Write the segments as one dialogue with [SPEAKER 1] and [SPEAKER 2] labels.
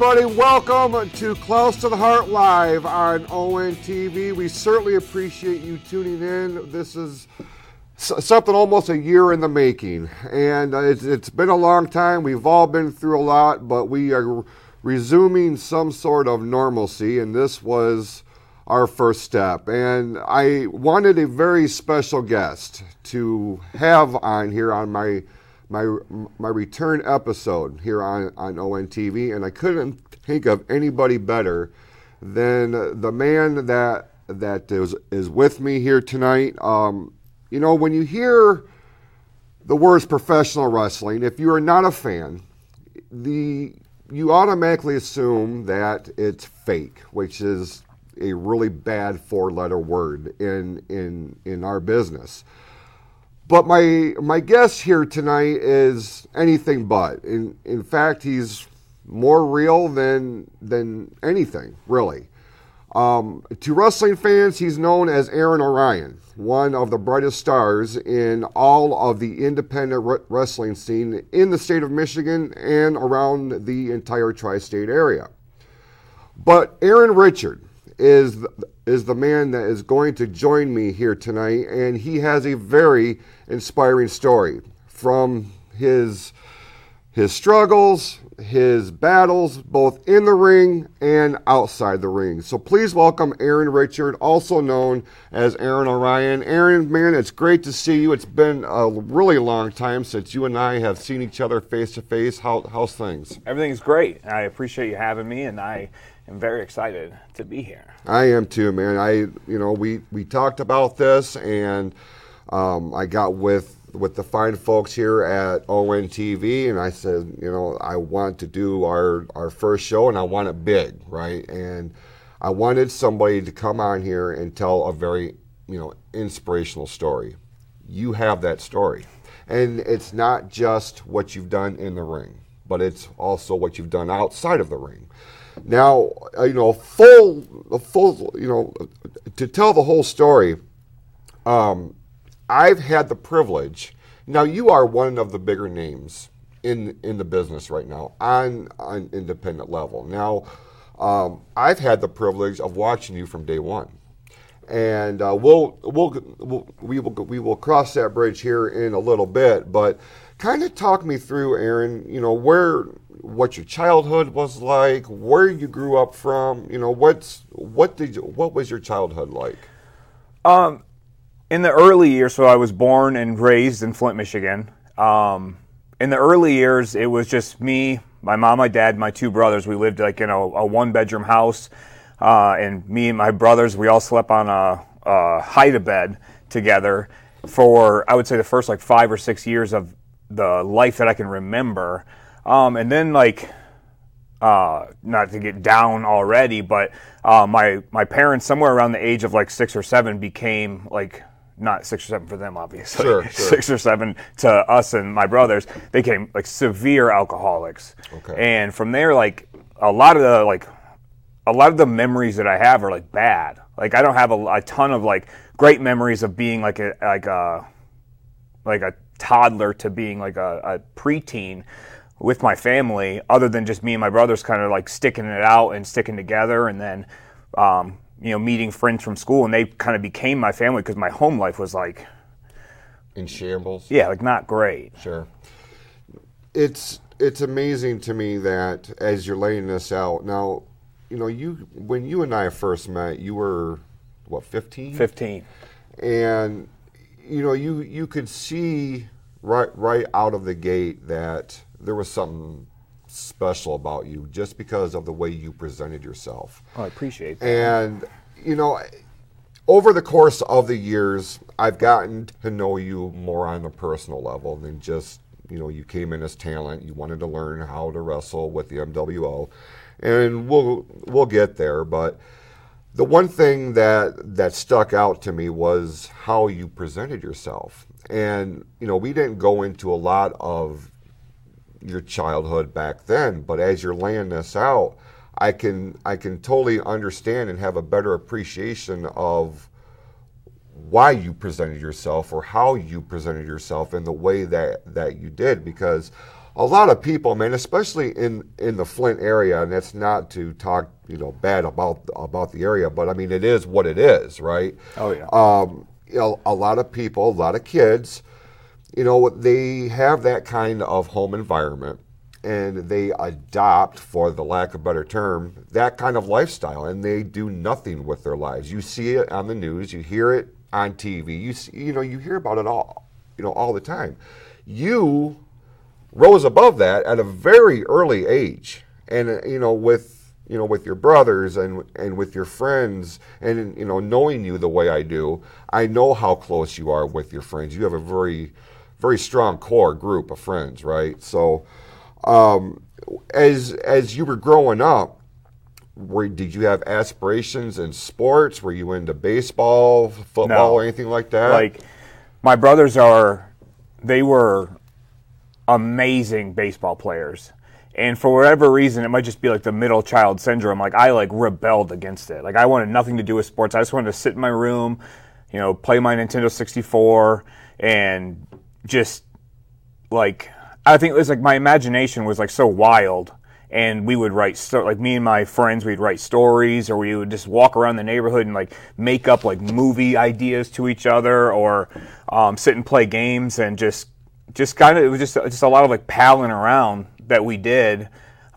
[SPEAKER 1] everybody. Welcome to Close to the Heart Live on ON TV. We certainly appreciate you tuning in. This is something almost a year in the making, and uh, it's, it's been a long time. We've all been through a lot, but we are resuming some sort of normalcy, and this was our first step. And I wanted a very special guest to have on here on my my my return episode here on on ONTV, and I couldn't think of anybody better than the man that that is is with me here tonight. Um, you know, when you hear the words professional wrestling, if you are not a fan, the you automatically assume that it's fake, which is a really bad four-letter word in in in our business. But my my guest here tonight is anything but. In in fact, he's more real than than anything, really. Um, to wrestling fans, he's known as Aaron Orion, one of the brightest stars in all of the independent wrestling scene in the state of Michigan and around the entire tri state area. But Aaron Richard is is the man that is going to join me here tonight, and he has a very inspiring story from his his struggles, his battles, both in the ring and outside the ring. So please welcome Aaron Richard, also known as Aaron Orion. Aaron, man, it's great to see you. It's been a really long time since you and I have seen each other face to face. How, how's things?
[SPEAKER 2] Everything's great. I appreciate you having me, and I am very excited to be here.
[SPEAKER 1] I am too, man. I, you know, we we talked about this, and um, I got with with the fine folks here at ONTV, and I said, you know, I want to do our our first show, and I want it big, right? And I wanted somebody to come on here and tell a very, you know, inspirational story. You have that story, and it's not just what you've done in the ring, but it's also what you've done outside of the ring. Now, uh, you know, full, full, you know, to tell the whole story. Um, I've had the privilege. Now you are one of the bigger names in in the business right now on an independent level. Now, um, I've had the privilege of watching you from day one, and uh, we'll, we'll, we'll we will we will cross that bridge here in a little bit. But kind of talk me through, Aaron. You know where what your childhood was like, where you grew up from. You know what's what did you, what was your childhood like?
[SPEAKER 2] Um, in the early years, so I was born and raised in Flint, Michigan. Um, in the early years, it was just me, my mom, my dad, my two brothers. We lived like in a, a one bedroom house, uh, and me and my brothers, we all slept on a, a hide bed together for I would say the first like five or six years of the life that I can remember. Um, and then like uh, not to get down already, but uh, my my parents somewhere around the age of like six or seven became like not six or seven for them, obviously.
[SPEAKER 1] Sure, sure.
[SPEAKER 2] Six or seven to us and my brothers. They became like severe alcoholics.
[SPEAKER 1] Okay.
[SPEAKER 2] And from there, like a lot of the like a lot of the memories that I have are like bad. Like I don't have a, a ton of like great memories of being like a like a like a toddler to being like a, a preteen with my family, other than just me and my brothers kind of like sticking it out and sticking together, and then um, you know, meeting friends from school, and they kind of became my family because my home life was like
[SPEAKER 1] in shambles.
[SPEAKER 2] Yeah, like not great.
[SPEAKER 1] Sure. It's it's amazing to me that as you're laying this out now, you know, you when you and I first met, you were what 15?
[SPEAKER 2] 15.
[SPEAKER 1] And you know, you you could see right right out of the gate that there was something special about you just because of the way you presented yourself.
[SPEAKER 2] Oh, I appreciate that.
[SPEAKER 1] And, you know, over the course of the years, I've gotten to know you more on a personal level than just, you know, you came in as talent, you wanted to learn how to wrestle with the MWO. And we'll we'll get there, but the one thing that that stuck out to me was how you presented yourself. And, you know, we didn't go into a lot of your childhood back then, but as you're laying this out, I can I can totally understand and have a better appreciation of why you presented yourself or how you presented yourself in the way that that you did because a lot of people, man, especially in in the Flint area, and that's not to talk, you know, bad about about the area, but I mean, it is what it is, right?
[SPEAKER 2] Oh yeah.
[SPEAKER 1] Um, you know, a lot of people, a lot of kids, you know, they have that kind of home environment and they adopt, for the lack of a better term, that kind of lifestyle and they do nothing with their lives. You see it on the news, you hear it on TV, you see, you know, you hear about it all, you know, all the time. You rose above that at a very early age. And, uh, you know, with you know, with your brothers and and with your friends, and you know, knowing you the way I do, I know how close you are with your friends. You have a very, very strong core group of friends, right? So, um, as as you were growing up, were, did you have aspirations in sports? Were you into baseball, football,
[SPEAKER 2] No.
[SPEAKER 1] or anything like that?
[SPEAKER 2] like my brothers are they were amazing baseball players and for whatever reason it might just be like the middle child syndrome like i like rebelled against it like i wanted nothing to do with sports i just wanted to sit in my room you know play my nintendo 64 and just like I think it was like my imagination was like so wild, and we would write sto- like me and my friends we'd write stories, or we would just walk around the neighborhood and like make up like movie ideas to each other, or um, sit and play games and just just kind of it was just just a lot of like palling around that we did.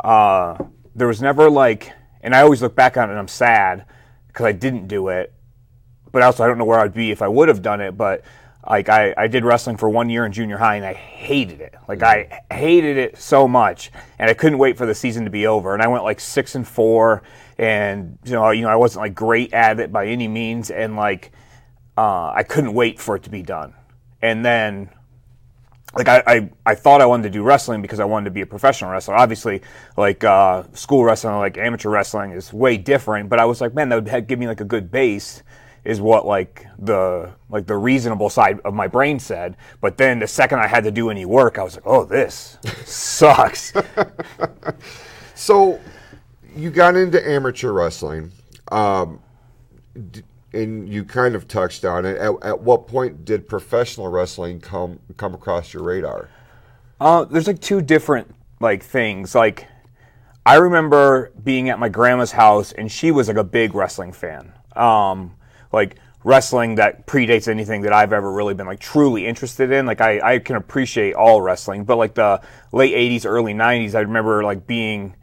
[SPEAKER 2] Uh, there was never like, and I always look back on it and I'm sad because I didn't do it but also I don't know where I'd be if I would have done it. But like I, I did wrestling for one year in junior high and I hated it. Like I hated it so much, and I couldn't wait for the season to be over. And I went like six and four, and you know you know I wasn't like great at it by any means, and like uh, I couldn't wait for it to be done. And then like I, I, I thought I wanted to do wrestling because I wanted to be a professional wrestler. Obviously, like uh, school wrestling, like amateur wrestling, is way different. But I was like, man, that would give me like a good base. Is what like the like the reasonable side of my brain said. But then the second I had to do any work, I was like, oh, this sucks.
[SPEAKER 1] So, you got into amateur wrestling, um, d- and you kind of touched on it. At, at what point did professional wrestling come come across your radar?
[SPEAKER 2] Uh, there's like two different like things. Like I remember being at my grandma's house, and she was like a big wrestling fan. Um, like wrestling that predates anything that I've ever really been like truly interested in. Like I, I can appreciate all wrestling, but like the late '80s, early '90s, I remember like being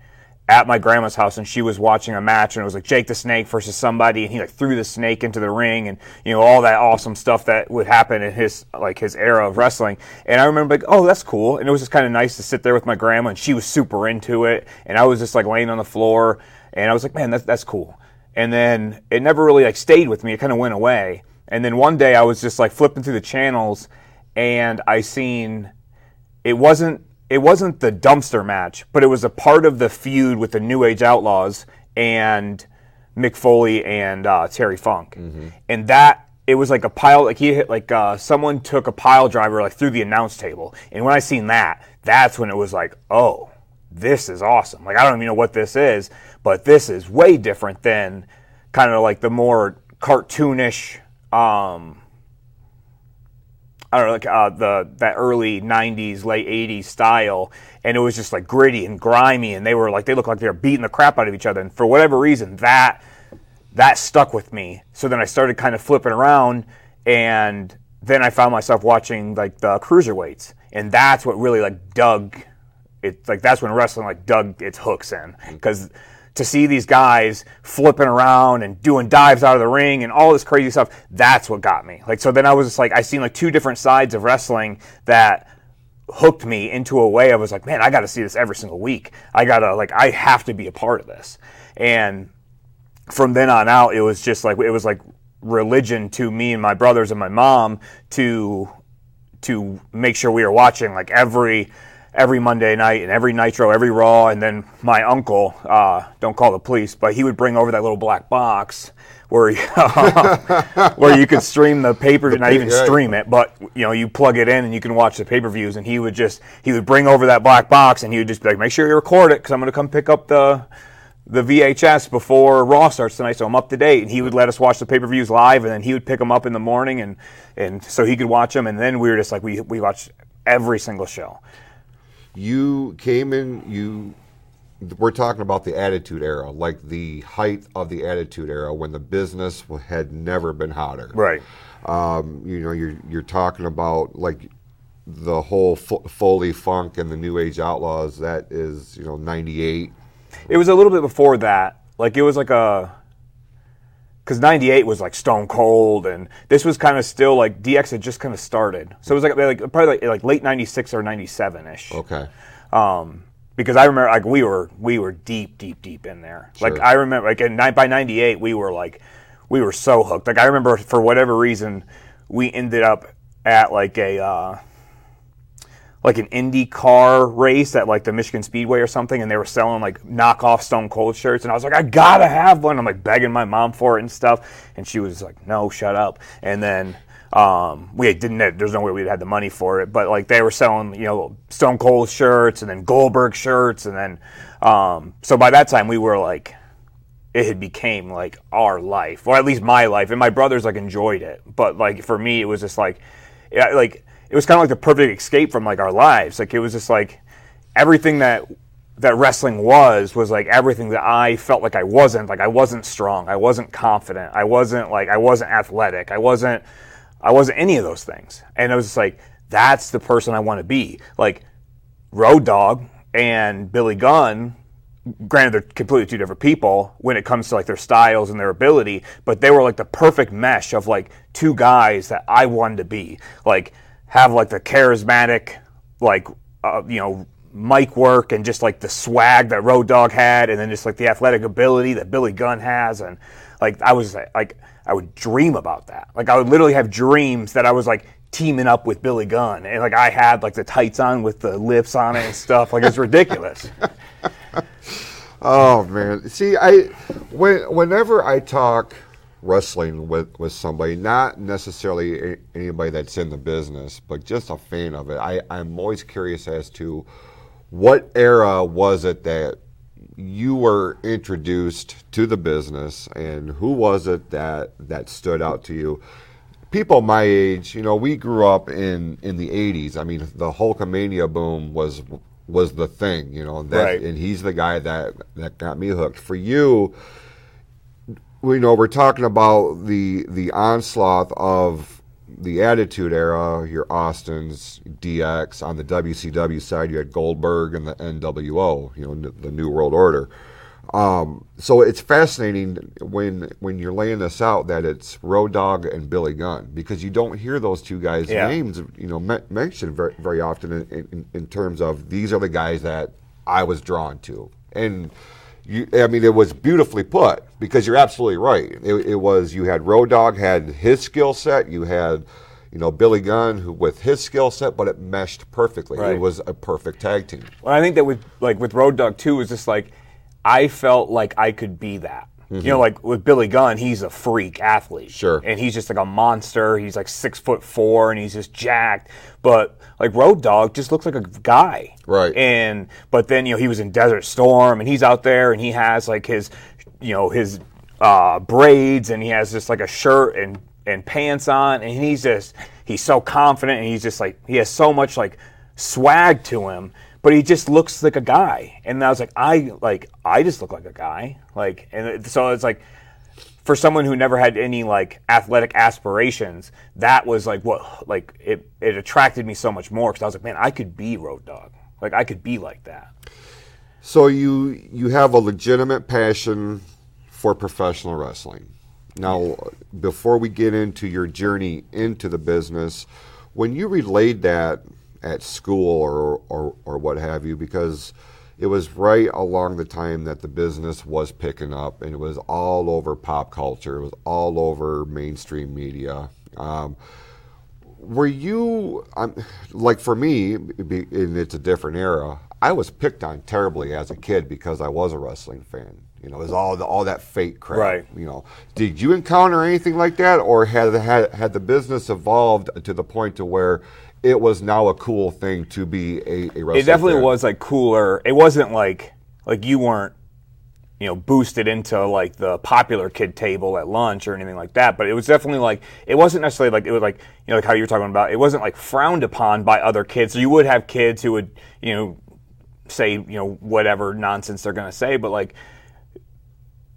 [SPEAKER 2] at my grandma's house and she was watching a match and it was like Jake the Snake versus somebody and he like threw the snake into the ring and you know all that awesome stuff that would happen in his like his era of wrestling. And I remember like oh that's cool. And it was just kind of nice to sit there with my grandma and she was super into it. And I was just like laying on the floor and I was like man that's that's cool and then it never really like stayed with me. It kind of went away. And then one day I was just like flipping through the channels and I seen it wasn't it wasn't the dumpster match, but it was a part of the feud with the New Age Outlaws and Mick Foley and uh, Terry Funk, and that it was like a pile like he hit like uh, someone took a pile driver like through the announce table, and when I seen that, that's when it was like, oh, this is awesome. Like I don't even know what this is, but this is way different than kind of like the more cartoonish. Um, I don't know, like uh, the that early '90s, late '80s style, and it was just like gritty and grimy, and they were like they looked like they were beating the crap out of each other, and for whatever reason, that that stuck with me. So then I started kind of flipping around, and then I found myself watching like the cruiserweights, and that's what really like dug it. Like that's when wrestling like dug its hooks in because to see these guys flipping around and doing dives out of the ring and all this crazy stuff, that's what got me. Like so then I was just like I seen like two different sides of wrestling that hooked me into a way I was like, man, I got to see this every single week. I got to like I have to be a part of this. And from then on out, it was just like it was like religion to me and my brothers and my mom to to make sure we were watching like every every Monday night and every Nitro, every Raw, and then my uncle, uh, don't call the police, but he would bring over that little black box where where you could stream the paper, not even stream it, but you know you plug it in and you can watch the pay per views. And he would just he would bring over that black box and he would just be like, make sure you record it because I'm going to come pick up the the VHS before Raw starts tonight, so I'm up to date. And he would let us watch the pay per views live, and then he would pick them up in the morning, and and so he could watch them. And then we were just like we we watched every single show.
[SPEAKER 1] You came in. You we're talking about the Attitude Era, like the height of the Attitude Era when the business had never been hotter.
[SPEAKER 2] Right.
[SPEAKER 1] Um, you know, you're you're talking about like the whole Fo- Foley Funk and the New Age Outlaws. That is, you know, '98.
[SPEAKER 2] It was a little bit before that. Like it was like a because '98 was like Stone Cold, and this was kind of still like DX had just kind of started. So it was like like probably like, like late '96 or '97 ish.
[SPEAKER 1] Okay.
[SPEAKER 2] Um, because I remember like we were we were deep deep deep in there. Like I remember like in, by '98 we were like we were so hooked. Like I remember for whatever reason we ended up at like a. Uh, like an Indy car race at like the Michigan Speedway or something, and they were selling like knockoff Stone Cold shirts, and I was like, I gotta have one. I'm like begging my mom for it and stuff, and she was like, No, shut up. And then um, we didn't. There's no way we'd had the money for it, but like they were selling, you know, Stone Cold shirts and then Goldberg shirts, and then um, so by that time we were like it had became like our life, or at least my life, and my brothers like enjoyed it. But like for me, it was just like, yeah, like it was kind of like the perfect escape from like our lives. Like it was just like everything that that wrestling was was like everything that I felt like I wasn't. Like I wasn't strong. I wasn't confident. I wasn't like I wasn't athletic. I wasn't. I wasn't any of those things. And it was just like that's the person I want to be. Like Road Dogg and Billy Gunn, granted they're completely two different people when it comes to like their styles and their ability, but they were like the perfect mesh of like two guys that I wanted to be. Like have like the charismatic, like uh, you know, mic work and just like the swag that Road Dogg had, and then just like the athletic ability that Billy Gunn has, and like I was like I would dream about that. Like I would literally have dreams that I was like teaming up with Billy Gunn, and like I had like the tights on with the lips on it and stuff. Like it's ridiculous.
[SPEAKER 1] Oh man, see, I when whenever I talk wrestling with with somebody, not necessarily a- anybody that's in the business, but just a fan of it, I I'm always curious as to what era was it that you were introduced to the business, and who was it that that stood out to you? People my age, you know, we grew up in in the '80s. I mean, the Hulkamania boom was was the thing, you know, that,
[SPEAKER 2] Right.
[SPEAKER 1] and he's the guy that that got me hooked. For you, we know we're talking about the the onslaught of the Attitude Era. Your Austin's DX on the WCW side. You had Goldberg and the NWO. You know, the New World Order. Um, so it's fascinating when when you're laying this out that it's Road Dogg and Billy Gunn because you don't hear those two guys'
[SPEAKER 2] Yeah.
[SPEAKER 1] names you know me- mentioned very very often in, in, in terms of these are the guys that I was drawn to and you I mean it was beautifully put because you're absolutely right. It, it was you had Road Dogg had his skill set you had you know Billy Gunn who with his skill set but it meshed perfectly. It was a perfect tag team.
[SPEAKER 2] Well, I think that with like with Road Dogg too is just like I felt like I could be that. You know, like with Billy Gunn, he's a freak athlete.
[SPEAKER 1] Sure.
[SPEAKER 2] And he's just like a monster. He's like six foot four and he's just jacked. But like Road Dogg just looks like a guy.
[SPEAKER 1] Right.
[SPEAKER 2] And but then, you know, he was in Desert Storm and he's out there and he has like his you know, his uh, braids and he has just like a shirt and and pants on and he's just he's so confident and he's just like he has so much like swag to him but he just looks like a guy. And i was like i like i just look like a guy. Like and so it's like for someone who never had any like athletic aspirations that was like what like it, it attracted me so much more because i was like man i could be road dogg like i could be like that.
[SPEAKER 1] So you you have a legitimate passion for professional wrestling. Now, before we get into your journey into the business, when you relayed that at school or, or or what have you, because it was right along the time that the business was picking up, and it was all over pop culture. It was all over mainstream media. Um, were you um, like for me and it's a different era i was picked on terribly as a kid because i was a wrestling fan you know it was all the, all that fake crap
[SPEAKER 2] Right.
[SPEAKER 1] you know did you encounter anything like that or had, had had the business evolved to the point to where it was now a cool thing to be a, a wrestling
[SPEAKER 2] it definitely
[SPEAKER 1] fan?
[SPEAKER 2] was like cooler it wasn't like like you weren't you know boosted into like the popular kid table at lunch or anything like that but it was definitely like it wasn't necessarily like it was like you know like how you're talking about it wasn't like frowned upon by other kids so you would have kids who would you know say you know whatever nonsense they're going to say but like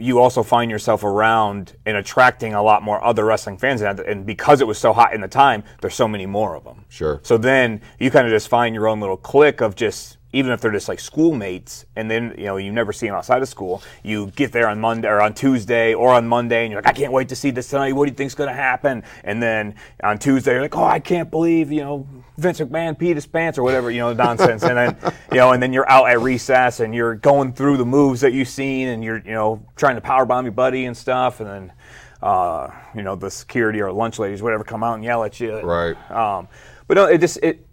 [SPEAKER 2] you also find yourself around and attracting a lot more other wrestling fans and and because it was so hot in the time there's so many more of them
[SPEAKER 1] Sure.
[SPEAKER 2] so then you kind of just find your own little clique of just even if they're just like schoolmates and then you know you never see them outside of school you get there on monday or on tuesday or on monday and you're like i can't wait to see this tonight. What do you think's going to happen? And then on tuesday you're like oh i can't believe you know vince mcmahon peed his pants or whatever you know nonsense. And then you know and then you're out at recess and you're going through the moves that you've seen and you're you know trying to power bomb your buddy and stuff and then uh, you know the security or lunch ladies whatever come out and yell at you.
[SPEAKER 1] Right.
[SPEAKER 2] um, but no, it just it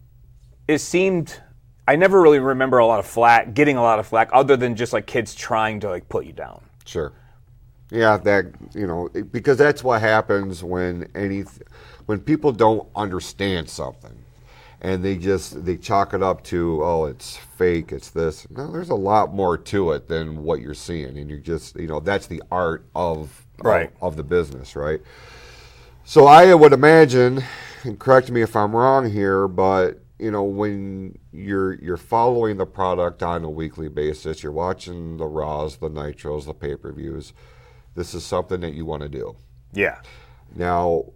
[SPEAKER 2] it seemed I never really remember a lot of flack, getting a lot of flack, other than just like kids trying to like put you down.
[SPEAKER 1] Sure. Yeah, that you know, because that's what happens when any when people don't understand something, and they just they chalk it up to oh, it's fake, it's this. No, there's a lot more to it than what you're seeing, and you're just you know that's the art of
[SPEAKER 2] Right.
[SPEAKER 1] of, of the business, right? So I would imagine, and correct me if I'm wrong here, but you know when you're you're following the product on a weekly basis, you're watching the Raws, the Nitros, the pay-per-views. This is something that you want to do.
[SPEAKER 2] Yeah.
[SPEAKER 1] Now,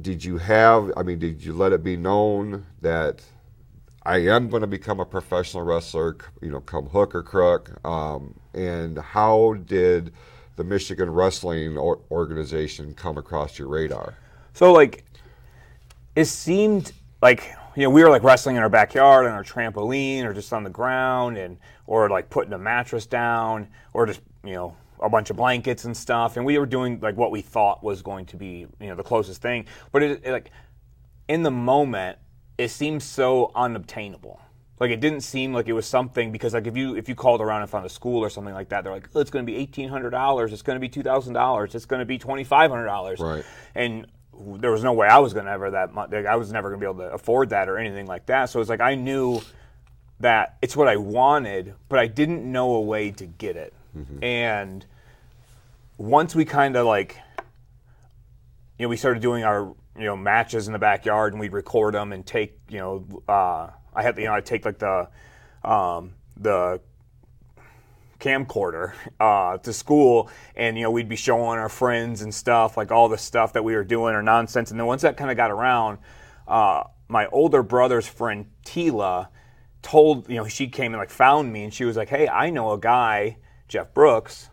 [SPEAKER 1] did you have? I mean, did you let it be known that I am going to become a professional wrestler? You know, come hook or crook. Um, and how did the Michigan Wrestling or- Organization come across your radar?
[SPEAKER 2] So like, it seemed like you know we were like wrestling in our backyard on our trampoline or just on the ground and or like putting a mattress down or just you know a bunch of blankets and stuff and we were doing like what we thought was going to be you know the closest thing. But it, it like in the moment it seemed so unobtainable. Like it didn't seem like it was something because like if you if you called around and found a school or something like that they're like oh, it's going to be $1800 it's going to be $2000 it's going to be $2500
[SPEAKER 1] Right.
[SPEAKER 2] and there was no way I was going to ever that much. Like, I was never going to be able to afford that or anything like that. So it's like I knew that it's what I wanted, but I didn't know a way to get it. And once we kind of like, you know, we started doing our you know matches in the backyard, and we'd record them and take you know, uh, I had you know I take like the um, the camcorder uh, to school, and you know we'd be showing our friends and stuff, like all the stuff that we were doing or nonsense. And then once that kind of got around, uh, my older brother's friend Tila told you know she came and like found me, and she was like, "Hey, I know a guy, Jeff Brooks."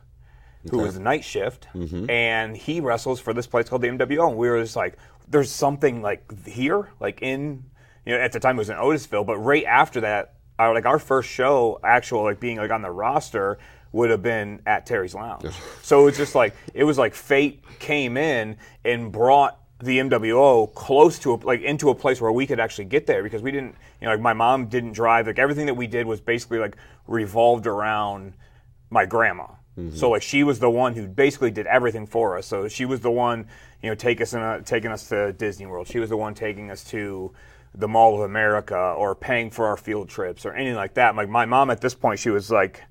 [SPEAKER 2] Who was the night shift, and he wrestles for this place called the MWO. And we were just like, "There's something like here, like in, you know, at the time it was in Otisville, but right after that, our like our first show, actual like being like on the roster, would have been at Terry's Lounge. so it's just like it was like fate came in and brought the MWO close to a, like into a place where we could actually get there because we didn't, you know, like my mom didn't drive. Like everything that we did was basically like revolved around my grandma. Mm-hmm. So like she was the one who basically did everything for us. So she was the one, you know, take us in a, taking us to Disney World. She was the one taking us to the Mall of America or paying for our field trips or anything like that. Like my mom at this point, she was like,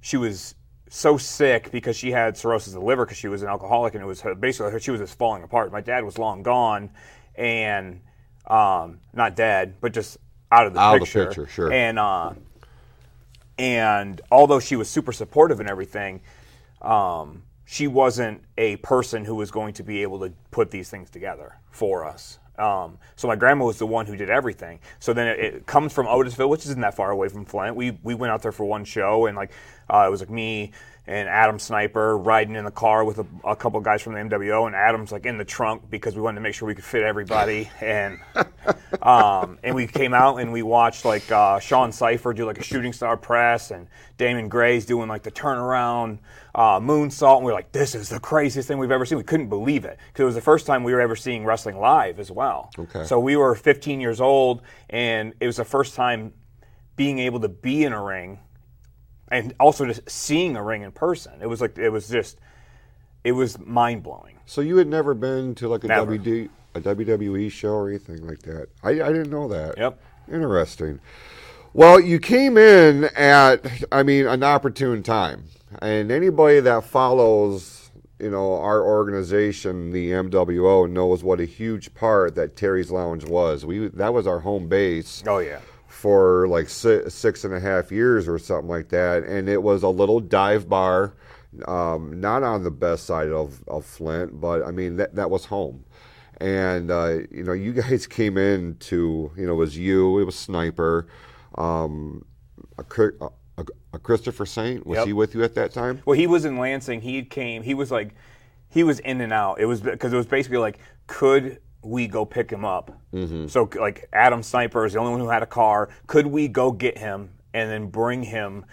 [SPEAKER 2] she was so sick because she had cirrhosis of the liver because she was an alcoholic and it was her, basically her, she was just falling apart. My dad was long gone and um, not dead, but just out of the
[SPEAKER 1] Out of the
[SPEAKER 2] picture.
[SPEAKER 1] picture, sure.
[SPEAKER 2] And uh, and although she was super supportive and everything, um, she wasn't a person who was going to be able to put these things together for us. Um, so my grandma was the one who did everything. So then it, it comes from Otisville, which isn't that far away from Flint. We we went out there for one show, and like uh, it was like me and Adam Sniper riding in the car with a, a couple guys from the MWO, and Adam's like in the trunk because we wanted to make sure we could fit everybody. And um, and we came out and we watched like uh, Sean Cipher do like a shooting star press, and Damon Gray's doing like the turnaround uh, moonsault, and we are like, this is the craziest thing we've ever seen. We couldn't believe it because it was the first time we were ever seeing wrestling live as well.
[SPEAKER 1] Okay.
[SPEAKER 2] So we were 15 years old, and it was the first time being able to be in a ring, and also just seeing a ring in person. It was like it was just, it was mind blowing.
[SPEAKER 1] So you had never been to like a
[SPEAKER 2] Never.
[SPEAKER 1] WD, a WWE show or anything like that? I, I didn't know that.
[SPEAKER 2] Yep.
[SPEAKER 1] Interesting. Well, you came in at, I mean, an opportune time. and anybody that follows, you know, our organization, the MWO, knows what a huge part that Terry's Lounge was. We that was our home base
[SPEAKER 2] Oh yeah.
[SPEAKER 1] For like six, six and a half years or something like that. And it was a little dive bar, um, not on the best side of, of Flint, but I mean, that, that was home. And, uh, you know, you guys came in to, you know, it was you, it was Sniper, um, a, a, a Christopher Saint. Was
[SPEAKER 2] Yep.
[SPEAKER 1] he with you at that time?
[SPEAKER 2] Well, he was in Lansing. He came. He was like, he was in and out. It was because it was basically like, could we go pick him up? Mm-hmm. So like Adam Sniper is the only one who had a car. Could we go get him and then bring him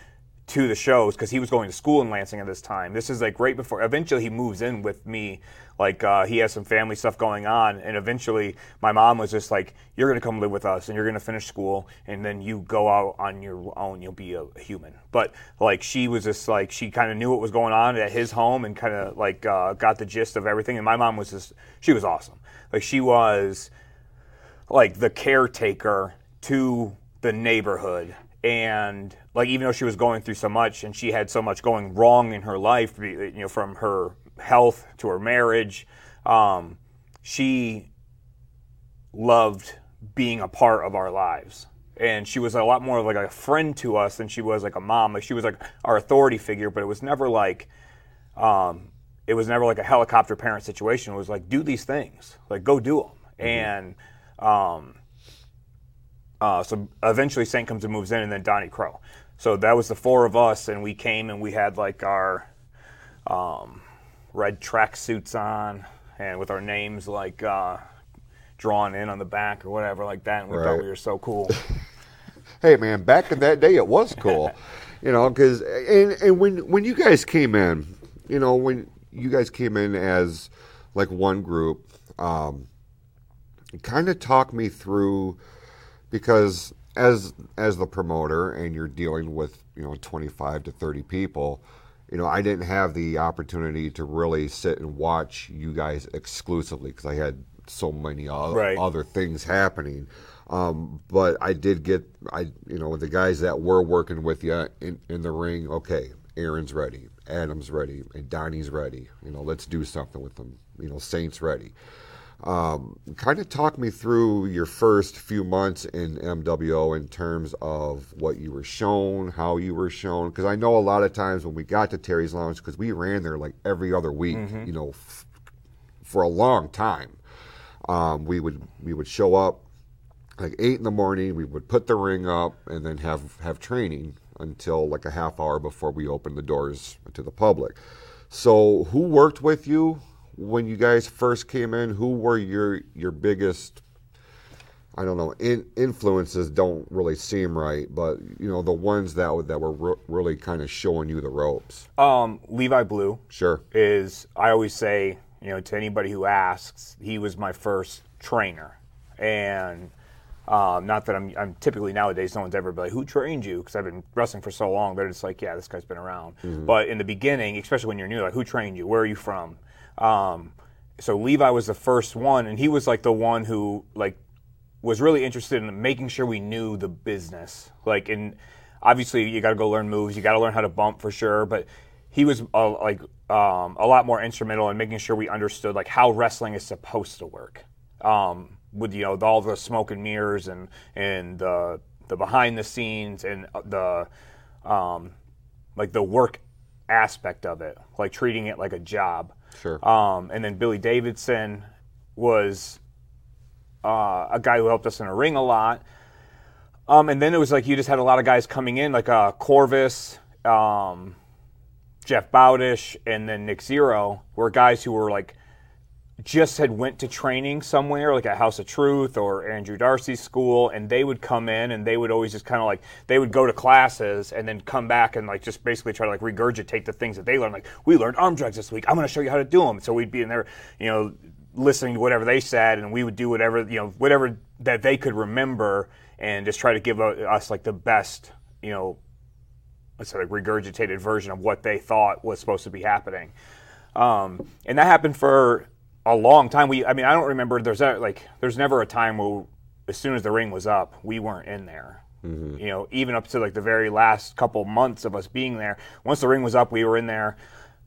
[SPEAKER 2] to the shows because he was going to school in Lansing at this time. This is like right before. Eventually, he moves in with me. Like uh, he has some family stuff going on, and eventually, my mom was just like, "You're to come live with us, and you're to finish school, and then you go out on your own. You'll be a human." But like she was just like she kind of knew what was going on at his home, and kind of like uh, got the gist of everything. And my mom was just she was awesome. Like she was like the caretaker to the neighborhood and like even though she was going through so much and she had so much going wrong in her life you know from her health to her marriage um, she loved being a part of our lives and she was a lot more of like a friend to us than she was like a mom like she was like our authority figure but it was never like um, it was never like a helicopter parent situation. It was like, do these things, like go do them. And um, uh, so eventually, Saint comes and moves in, and then Donnie Crow. So that was the four of us, and we came and we had like our um, red track suits on, and with our names like uh, drawn in on the back or whatever like that. And we
[SPEAKER 1] Right.
[SPEAKER 2] thought we were so cool.
[SPEAKER 1] hey man, back in that day, it was cool, you know. Because and and when when you guys came in, you know, when you guys came in as like one group, um, kind of talk me through because as as the promoter and you're dealing with you know 25 to 30 people you know i didn't have the opportunity to really sit and watch you guys exclusively because i had so many o-
[SPEAKER 2] Right.
[SPEAKER 1] other things happening. Um, but i did get i you know the guys that were working with you in, in the ring okay aaron's ready adam's ready and donnie's ready. You know let's do something with them. You know saints ready um, kind of talk me through your first few months in MWO in terms of what you were shown, how you were shown. Because I know a lot of times when we got to Terry's Lounge, because we ran there like every other week, you know, f- for a long time. Um, we would we would show up like eight in the morning. We would put the ring up and then have have training until like a half hour before we opened the doors to the public. So, who worked with you when you guys first came in? Who were your your biggest? I don't know. In, influences don't really seem right, but you know the ones that were- that were re- really kind of showing you the ropes.
[SPEAKER 2] um, Levi Blue.
[SPEAKER 1] Sure.
[SPEAKER 2] is I always say, you know, to anybody who asks, he was my first trainer, and um, not that I'm, I'm typically nowadays no one's ever be like, who trained you? Because I've been wrestling for so long, they're just like, yeah, this guy's been around. But in the beginning, especially when you're new, like, who trained you? Where are you from? Um, so Levi was the first one, and he was like the one who like was really interested in making sure we knew the business. Like, and obviously you got to go learn moves, you got to learn how to bump for sure. But he was uh, like um, a lot more instrumental in making sure we understood like how wrestling is supposed to work. Um, with you know all the smoke and mirrors and and the the behind the scenes and the um, like the work aspect of it, like treating it like a job.
[SPEAKER 1] Sure.
[SPEAKER 2] Um, and then Billy Davidson was uh, a guy who helped us in a ring a lot. Um, and then it was like you just had a lot of guys coming in, like uh, Corvus, um, Jeff Bowdish, and then Nick Zero were guys who were like just had went to training somewhere, like at House of Truth or Andrew Darcy's school, and they would come in and they would always just kind of like they would go to classes and then come back and like just basically try to like regurgitate the things that they learned. Like we learned arm drags this week. I'm going to show you how to do them. So we'd be in there, you know, listening to whatever they said, and we would do whatever you know whatever that they could remember, and just try to give us like the best, you know, let's say like regurgitated version of what they thought was supposed to be happening. Um, and that happened for a long time. We, I mean, I don't remember. There's a, like, there's never a time where, as soon as the ring was up, we weren't in there. Mm-hmm. You know, even up to like the very last couple months of us being there. Once the ring was up, we were in there,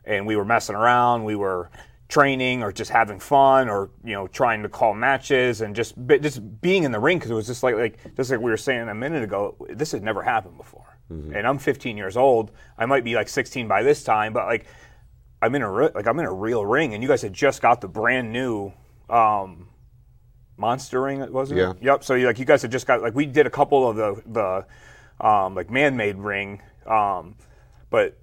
[SPEAKER 2] and we were messing around. We were training or just having fun or you know trying to call matches and just just being in the ring because it was just like like just like we were saying a minute ago this had never happened before mm-hmm. and i'm 15 years old i might be like 16 by this time but like i'm in a re- like i'm in a real ring and you guys had just got the brand new um monster ring wasn't
[SPEAKER 1] Yeah.
[SPEAKER 2] yep so you like you guys had just got like we did a couple of the the um like man-made ring um but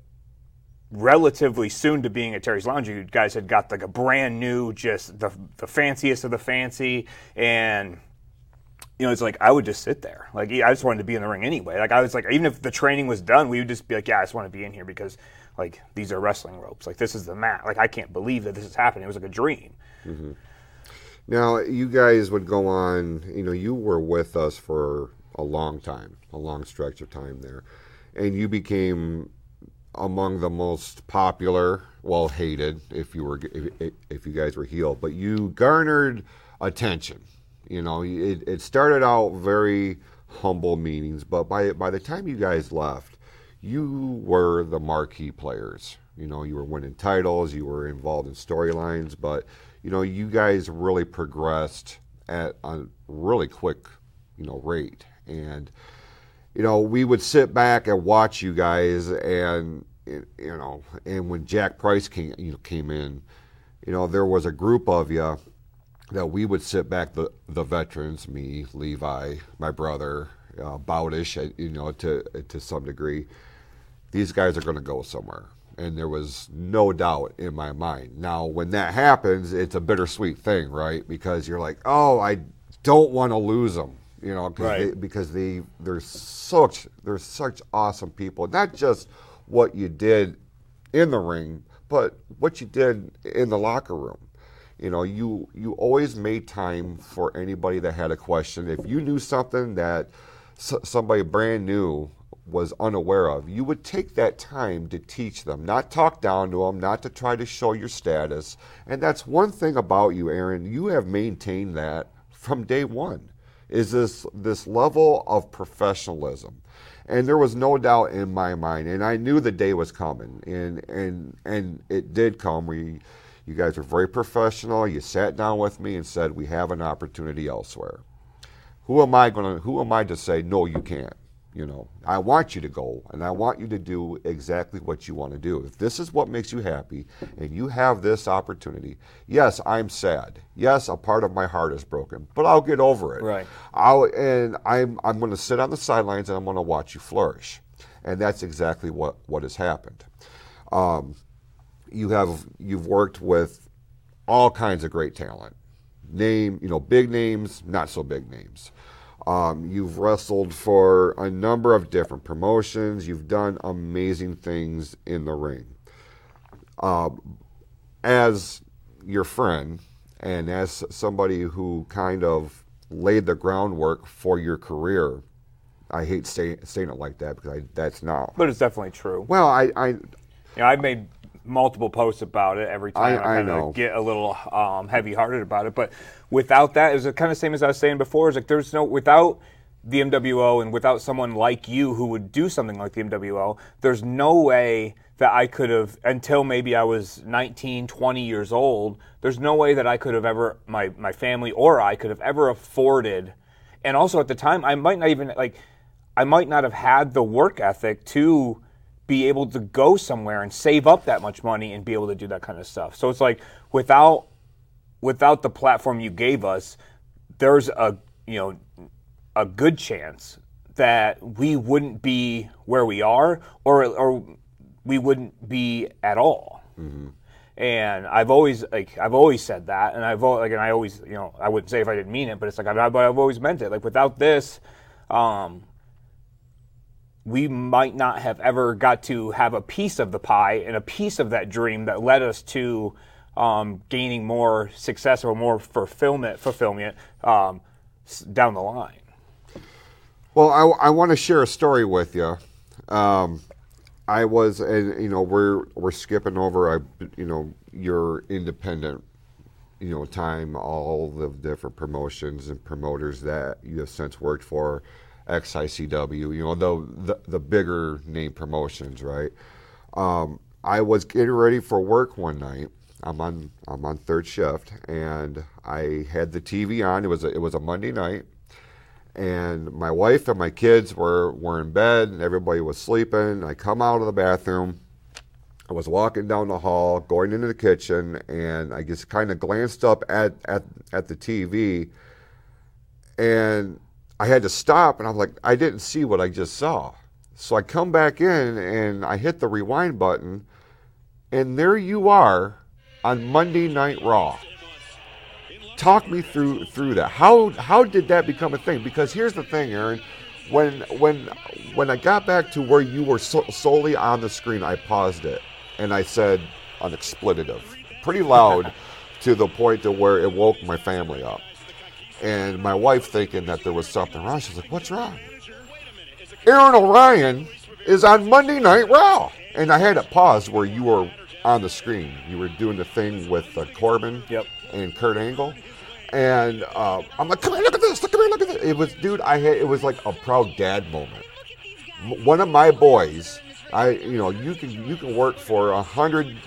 [SPEAKER 2] relatively soon to being at Terry's Lounge, you guys had got like a brand new, just the the fanciest of the fancy, and you know, it's like I would just sit there. Like I just wanted to be in the ring anyway. Like I was like, even if the training was done, we would just be like, yeah, I just want to be in here because like these are wrestling ropes. Like this is the mat. Like I can't believe that this is happening. It was like a dream. Mm-hmm.
[SPEAKER 1] Now, you guys would go on, you know, you were with us for a long time, a long stretch of time there. And you became among the most popular, well, hated if you were if, if you guys were heel, but you garnered attention. You know, it, it started out very humble meetings, but by by the time you guys left, you were the marquee players. You know, you were winning titles, you were involved in storylines, but you know, you guys really progressed at a really quick, you know, rate. And you know, we would sit back and watch you guys, and you know, and when Jack Price came, you know, came in, you know, there was a group of you that we would sit back, the the veterans, me, Levi, my brother, uh, Bowdish, uh, you know, to to some degree. These guys are going to go somewhere, and there was no doubt in my mind. Now, when that happens, it's a bittersweet thing, right? Because you're like, oh, I don't want to lose them, you know, 'cause
[SPEAKER 2] Right.
[SPEAKER 1] they, because they they're such they're such awesome people. Not just what you did in the ring, but what you did in the locker room. You know, you you always made time for anybody that had a question. If you knew something that s- somebody brand new was unaware of, you would take that time to teach them, not talk down to them, not to try to show your status. And that's one thing about you, Aaron. You have maintained that from day one. Is this this level of professionalism? And there was no doubt in my mind, and I knew the day was coming, and and and it did come. We, you guys were very professional. You sat down with me and said, "We have an opportunity elsewhere." who am I going to who am I to say no you can't you know I want you to go and I want you to do exactly what you want to do. If this is what makes you happy and you have this opportunity yes I'm sad. Yes a part of my heart is broken but I'll get over it.
[SPEAKER 2] Right.
[SPEAKER 1] I'll and I'm I'm going to sit on the sidelines and I'm going to watch you flourish. And that's exactly what what has happened. Um, you have you've worked with all kinds of great talent. Name you know big names not so big names um, you've wrestled for a number of different promotions you've done amazing things in the ring um, as your friend and as somebody who kind of laid the groundwork for your career i hate say, saying it like that because I, that's not
[SPEAKER 2] But it's definitely true.
[SPEAKER 1] well i, I
[SPEAKER 2] You know, I've made multiple posts about it every time
[SPEAKER 1] I-
[SPEAKER 2] I,
[SPEAKER 1] I
[SPEAKER 2] kind
[SPEAKER 1] know.
[SPEAKER 2] of get a little um, heavy-hearted about it. But without that, it's kind of same as I was saying before. Is like there's no without the MWO and without someone like you who would do something like the MWO, there's no way that I could have until maybe I was 19, 20 years old. There's no way that I could have ever my my family or I could have ever afforded. And also at the time, I might not even like I might not have had the work ethic to be able to go somewhere and save up that much money and be able to do that kind of stuff. So it's like without without the platform you gave us, there's a you know a good chance that we wouldn't be where we are or or we wouldn't be at all. And I've always like I've always said that, and I've like and I always you know I wouldn't say if I didn't mean it, but it's like I've, but I've always meant it. Like without this, um, we might not have ever got to have a piece of the pie and a piece of that dream that led us to um, gaining more success or more fulfillment fulfillment um, down the line.
[SPEAKER 1] Well, I, I want to share a story with you. Um, I was, and you know, we're we're skipping over, I, you know, your independent, you know, time, all the different promotions and promoters that you have since worked for, XICW, you know, the, the, the bigger name promotions, right? Um, I was getting ready for work one night. I'm on I'm on third shift, and I had the TV on. It was a, it was a Monday night, and my wife and my kids were were in bed, and everybody was sleeping. I come out of the bathroom. I was walking down the hall, going into the kitchen, and I just kind of glanced up at, at at the TV, and I had to stop, and I'm like, I didn't see what I just saw. So I come back in and I hit the rewind button, and there you are on Monday Night Raw. Talk me through through that. How how did that become a thing? Because here's the thing, Aaron. When when when I got back to where you were so, solely on the screen, I paused it and I said an expletive, pretty loud, to the point to where it woke my family up. And my wife, thinking that there was something wrong, she's like, "What's wrong?" Aaron Orion is on Monday Night Raw, and I had it paused where you were on the screen. You were doing the thing with uh, Corbin
[SPEAKER 2] Yep.
[SPEAKER 1] and Kurt Angle, and uh, I'm like, "Come here, look at this! Look here, look at this!" It was, dude. I had it was like a proud dad moment. One of my boys, I you know, you can you can work for a hundred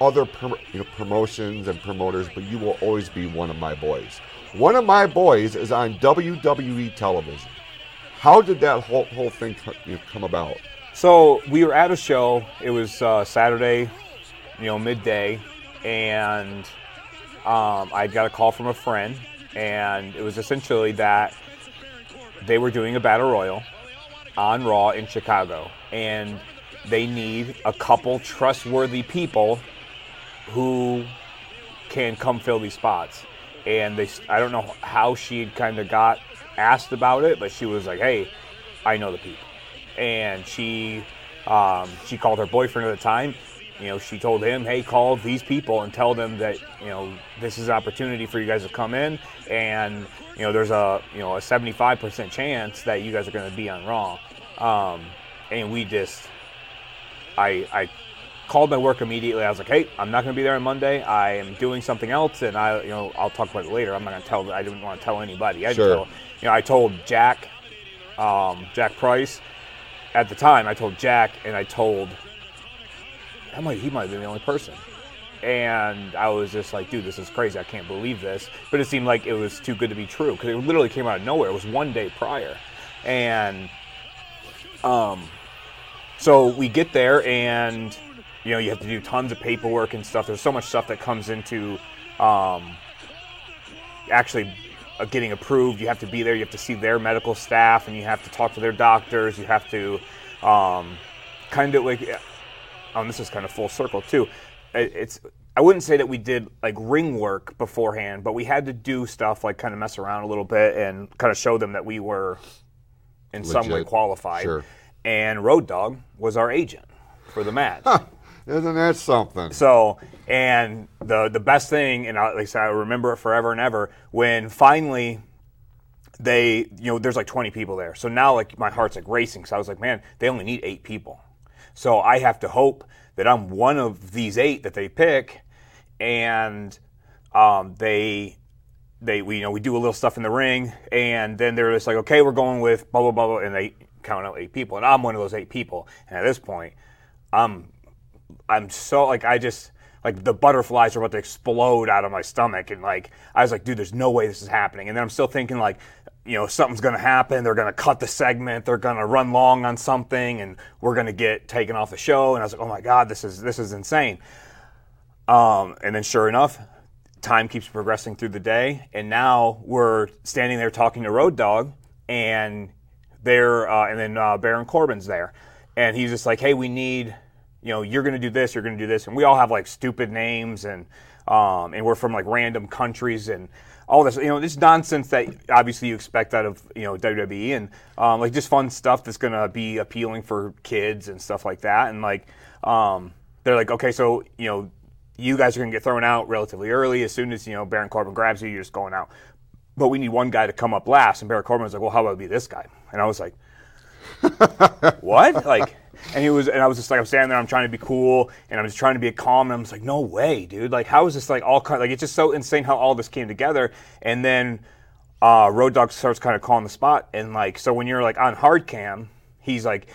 [SPEAKER 1] other you know, promotions and promoters, but you will always be one of my boys. One of my boys is on WWE television. How did that whole whole thing come about?
[SPEAKER 2] So we were at a show. It was uh, Saturday, you know, midday, and um, I got a call from a friend, and it was essentially that they were doing a battle royal on Raw in Chicago, and they need a couple trustworthy people who can come fill these spots. And they, I don't know how she kind of got asked about it, but she was like, "Hey, I know the people." And she, um, she called her boyfriend at the time. You know, she told him, "Hey, call these people and tell them that you know this is an opportunity for you guys to come in, and you know there's a you know a 75% chance that you guys are going to be on Raw." Um, and we just, I, I called my work immediately. I was like, "Hey, I'm not going to be there on Monday. I am doing something else, and I, you know, I'll talk about it later. I'm not going to tell. I didn't want to tell anybody. I
[SPEAKER 1] Sure.
[SPEAKER 2] Tell, you know, I told Jack, um, Jack Price, at the time. I told Jack, and I told. I might, he might have been the only person. And I was just like, dude, this is crazy. I can't believe this. But it seemed like it was too good to be true because it literally came out of nowhere. It was one day prior. And um, so we get there, and you know, you have to do tons of paperwork and stuff. There's so much stuff that comes into um, actually uh, getting approved. You have to be there. You have to see their medical staff, and you have to talk to their doctors. You have to um, kind of like, um, this is kind of full circle too. It, it's I wouldn't say that we did like ring work beforehand, but we had to do stuff like kind of mess around a little bit and kind of show them that we were in some way qualified.
[SPEAKER 1] Sure.
[SPEAKER 2] And Road Dogg was our agent for the match.
[SPEAKER 1] Isn't that something?
[SPEAKER 2] So, and the the best thing, and I, like I remember it forever and ever. When finally they, you know, there's like 20 people there. So now, like my heart's like racing. So I was like, man, they only need eight people. So I have to hope that I'm one of these eight that they pick, and um, they they we you know we do a little stuff in the ring, and then they're just like, okay, we're going with blah blah blah, blah and they count out eight people, and I'm one of those eight people. And at this point, I'm I'm so like I just like the butterflies are about to explode out of my stomach, and like I was like, dude, there's no way this is happening. And then I'm still thinking like, you know, something's gonna happen. They're gonna cut the segment. They're gonna run long on something, and we're gonna get taken off the show. And I was like, oh my god, this is this is insane. Um, and then sure enough, time keeps progressing through the day, and now we're standing there talking to Road Dogg, and they're uh, and then uh, Baron Corbin's there, and he's just like, "Hey, we need, you know, you're going to do this, you're going to do this," and we all have like stupid names, and um, and we're from like random countries, and all this, you know, this nonsense that obviously you expect out of you know WWE, and um, like just fun stuff that's going to be appealing for kids and stuff like that, and like um, they're like, okay, so you know you guys are going to get thrown out relatively early. As soon as you know Baron Corbin grabs you, you're just going out. But we need one guy to come up last. And Baron Corbin was like, "Well, how about be this guy?" And I was like, "What?" like, and he was, and I was just like, I'm standing there, I'm trying to be cool, and I'm just trying to be calm, and I'm just like, "No way, dude! Like, how is this like all kind? Like, it's just so insane how all this came together." And then uh, Road Dogg starts kind of calling the spot, and like so when you're like on hard cam, he's like,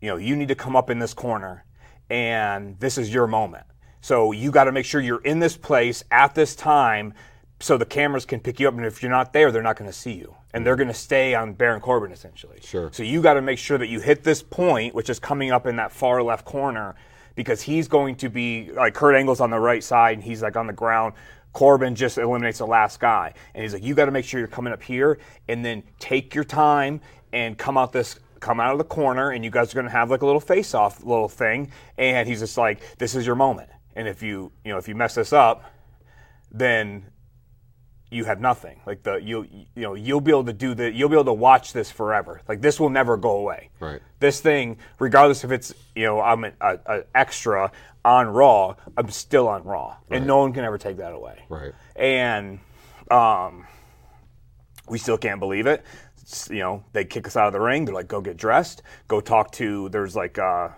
[SPEAKER 2] you know, you need to come up in this corner, and this is your moment. So you got to make sure you're in this place at this time, so the cameras can pick you up. And if you're not there, they're not going to see you, and they're going to stay on Baron Corbin essentially.
[SPEAKER 1] Sure.
[SPEAKER 2] So you got to make sure that you hit this point, which is coming up in that far left corner, because he's going to be like Kurt Angle's on the right side, and he's like on the ground. Corbin just eliminates the last guy, and he's like, "You got to make sure you're coming up here, and then take your time and come out this." Come out of the corner, and you guys are going to have like a little face-off little thing. And he's just like, "This is your moment, and if you, you know, if you mess this up, then you have nothing. Like the you you know you'll be able to do the you'll be able to watch this forever. Like this will never go away.
[SPEAKER 1] Right.
[SPEAKER 2] This thing, regardless if it's you know I'm an a, a extra on Raw, I'm still on Raw, and no one can ever take that away.
[SPEAKER 1] Right.
[SPEAKER 2] And um, we still can't believe it. It's, you know, they kick us out of the ring. They're like, "Go get dressed. Go talk to." There's like. Uh,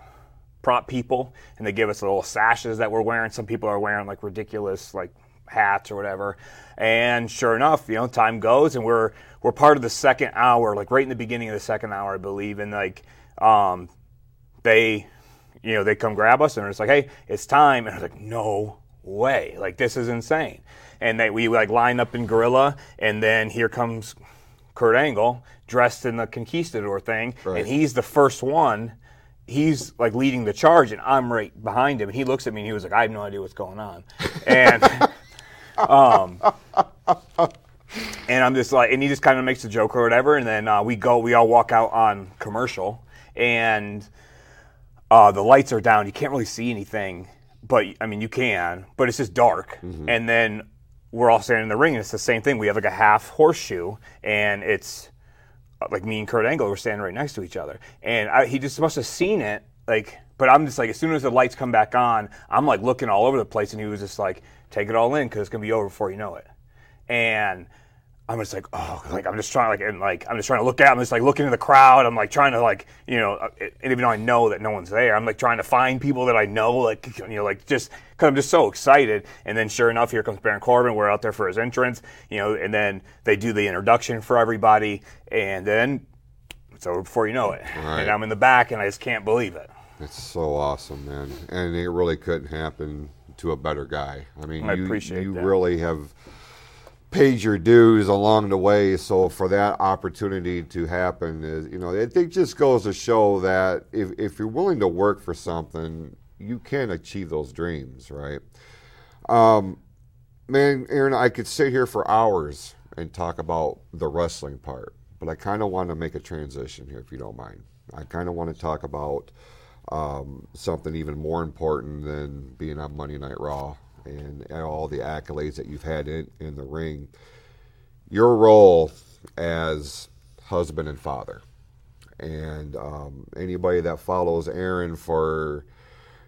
[SPEAKER 2] prop people and they give us little sashes that we're wearing some people are wearing like ridiculous like hats or whatever. And sure enough you know time goes and we're we're part of the second hour like right in the beginning of the second hour i believe. And like um they you know they come grab us and it's like hey it's time. And i was like no way. Like this is insane. And they we like line up in gorilla and then here comes kurt angle dressed in the conquistador thing.
[SPEAKER 1] Right.
[SPEAKER 2] and he's the first one. He's like leading the charge and I'm right behind him. And he looks at me and he was like I have no idea what's going on. And um and I'm just like and he just kind of makes a joke or whatever and then uh, we go we all walk out on commercial and uh, the lights are down. You can't really see anything but I mean you can but it's just dark. And then we're all standing in the ring and it's the same thing. We have like a half horseshoe and it's uh, like me and Kurt Angle were standing right next to each other, and I, he just must have seen it. Like, but I'm just like, as soon as the lights come back on, I'm like looking all over the place, and he was just like, "Take it all in, because it's gonna be over before you know it." And I'm just like, oh, like I'm just trying, like, and like I'm just trying to look at, I'm just like looking in the crowd. I'm like trying to like, you know, uh, and even though I know that no one's there, I'm like trying to find people that I know, like, you know, like just because I'm just so excited. And then sure enough, here comes Baron Corbin. We're out there for his entrance, you know, and then they do the introduction for everybody, and then it's over before you know it.
[SPEAKER 1] Right.
[SPEAKER 2] And I'm in the back, and I just can't believe it.
[SPEAKER 1] It's so awesome, man, and it really couldn't happen to a better guy. I mean,
[SPEAKER 2] I
[SPEAKER 1] you,
[SPEAKER 2] appreciate
[SPEAKER 1] you
[SPEAKER 2] that.
[SPEAKER 1] really have paid your dues along the way. So for that opportunity to happen is, you know, it, it just goes to show that if if you're willing to work for something, you can achieve those dreams, right? Um, man, Aaron, I could sit here for hours and talk about the wrestling part, but I kind of want to make a transition here, if you don't mind. I kind of want to talk about um, something even more important than being on Monday Night Raw and, and all the accolades that you've had in, in the ring. Your role as husband and father. And um, anybody that follows Aaron for,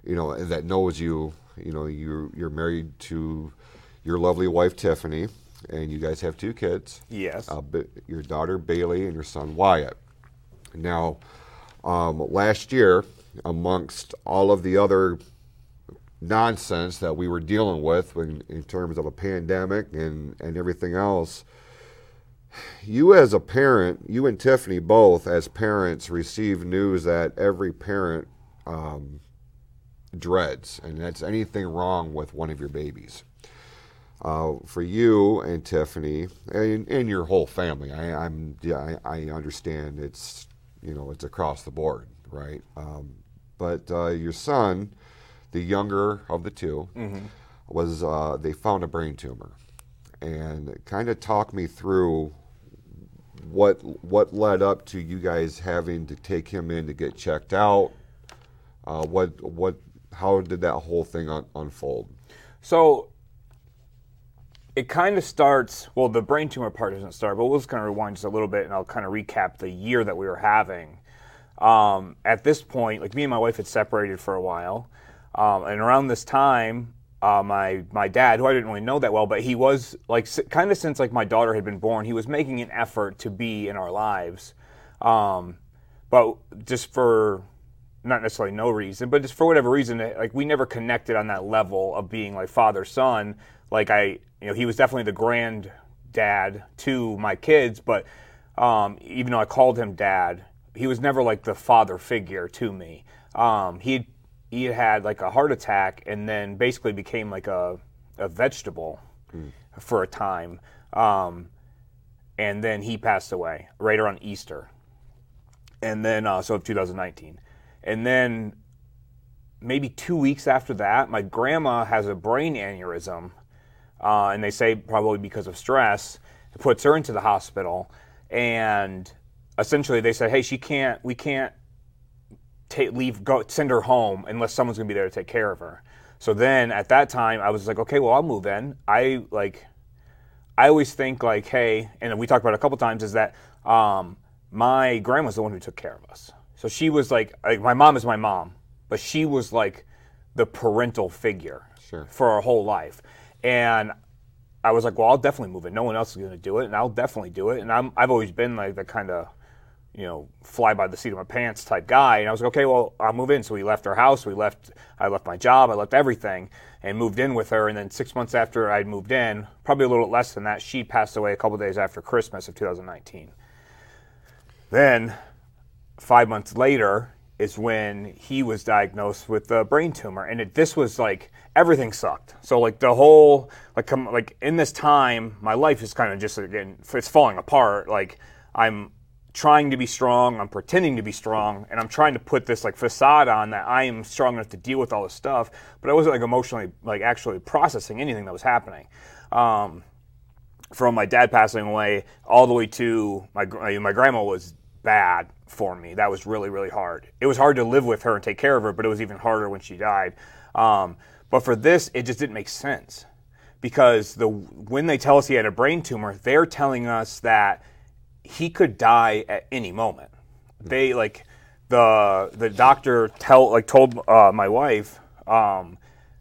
[SPEAKER 1] you know, that knows you, you know, you you're married to your lovely wife Tiffany, and you guys have two kids
[SPEAKER 2] Yes.
[SPEAKER 1] uh, your daughter Bailey and your son Wyatt. Now, um, last year, amongst all of the other nonsense that we were dealing with in, in terms of a pandemic and, and everything else, you as a parent, you and Tiffany both as parents receive news that every parent um, dreads, and that's anything wrong with one of your babies uh, for you and Tiffany and, and your whole family. I, I'm yeah, I, I understand it's you know it's across the board, right? Um, but uh, your son, the younger of the 2 was uh, they found a brain tumor, and kind of talk me through what what led up to you guys having to take him in to get checked out. Uh, what what how did that whole thing un- unfold?
[SPEAKER 2] So it kind of starts. Well, the brain tumor part doesn't start, but we'll just kind of rewind just a little bit, and I'll kind of recap the year that we were having. Um, at this point, like me and my wife had separated for a while, um, and around this time, uh, my my dad, who I didn't really know that well, but he was like kind of since like my daughter had been born, he was making an effort to be in our lives, um, but just for not necessarily no reason, but just for whatever reason, like we never connected on that level of being like father son. Like I, you know, he was definitely the grand dad to my kids, but um, even though I called him dad, he was never like the father figure to me. Um, he he had had like a heart attack and then basically became like a a vegetable for a time. Um, and then he passed away right around Easter. And then, uh, so of 2019. And then maybe two weeks after that, my grandma has a brain aneurysm. Uh, and they say probably because of stress, it puts her into the hospital. And essentially they said, hey, she can't, we can't ta- leave, go, send her home unless someone's gonna be there to take care of her. So then at that time, I was like, okay, well, I'll move in. I like, I always think like, hey, and we talked about it a couple times, is that um, my grandma's the one who took care of us. So she was like, like, my mom is my mom, but she was like the parental figure
[SPEAKER 1] Sure.
[SPEAKER 2] for our whole life. And I was like, well, I'll definitely move it. No one else is going to do it, and I'll definitely do it. And I'm, I've always been like the kind of, you know, fly by the seat of my pants type guy. And I was like, okay, well, I'll move in. So we left our house. We left. I left my job. I left everything and moved in with her. And then six months after I'd moved in, probably a little less than that, she passed away a couple days after Christmas of 2019. Then, five months later, is when he was diagnosed with a brain tumor, and it, this was like everything sucked. So like the whole like com- like in this time, my life is kind of just again it's falling apart. Like I'm trying to be strong, I'm pretending to be strong, and I'm trying to put this like facade on that I am strong enough to deal with all this stuff, but I wasn't like emotionally like actually processing anything that was happening. Um, from my dad passing away all the way to my my grandma was bad for me. That was really really hard. It was hard to live with her and take care of her, but it was even harder when she died. Um, but for this, it just didn't make sense because the when they tell us he had a brain tumor, they're telling us that he could die at any moment. They like the the doctor tell like told uh, my wife um,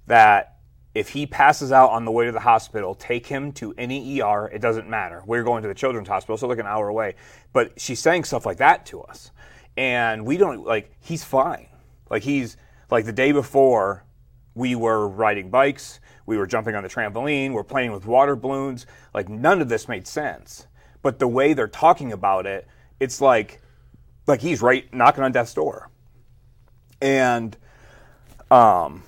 [SPEAKER 2] that if he passes out on the way to the hospital, take him to any ER. It doesn't matter. We're going to the children's hospital, so like an hour away. But she's saying stuff like that to us, and we don't like. He's fine. Like he's like the day before, we were riding bikes, we were jumping on the trampoline, we're playing with water balloons. Like none of this made sense. But the way they're talking about it, it's like like he's right knocking on death's door. And um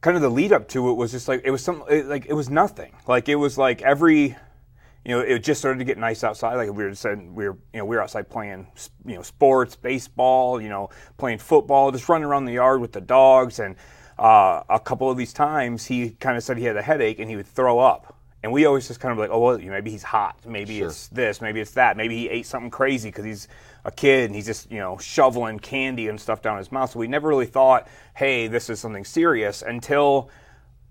[SPEAKER 2] kind of the lead up to it was just like it was some it, like it was nothing. Like it was like every you know, it just started to get nice outside. Like we were saying, we were, you know, we were outside playing, you know, sports, baseball, you know, playing football, just running around the yard with the dogs. And uh, a couple of these times, he kind of said he had a headache and he would throw up. And we always just kind of like, oh, well, maybe he's hot, maybe
[SPEAKER 1] Sure.
[SPEAKER 2] it's this, maybe it's that, maybe he ate something crazy because he's a kid and he's just, you know, shoveling candy and stuff down his mouth. So we never really thought, hey, this is something serious until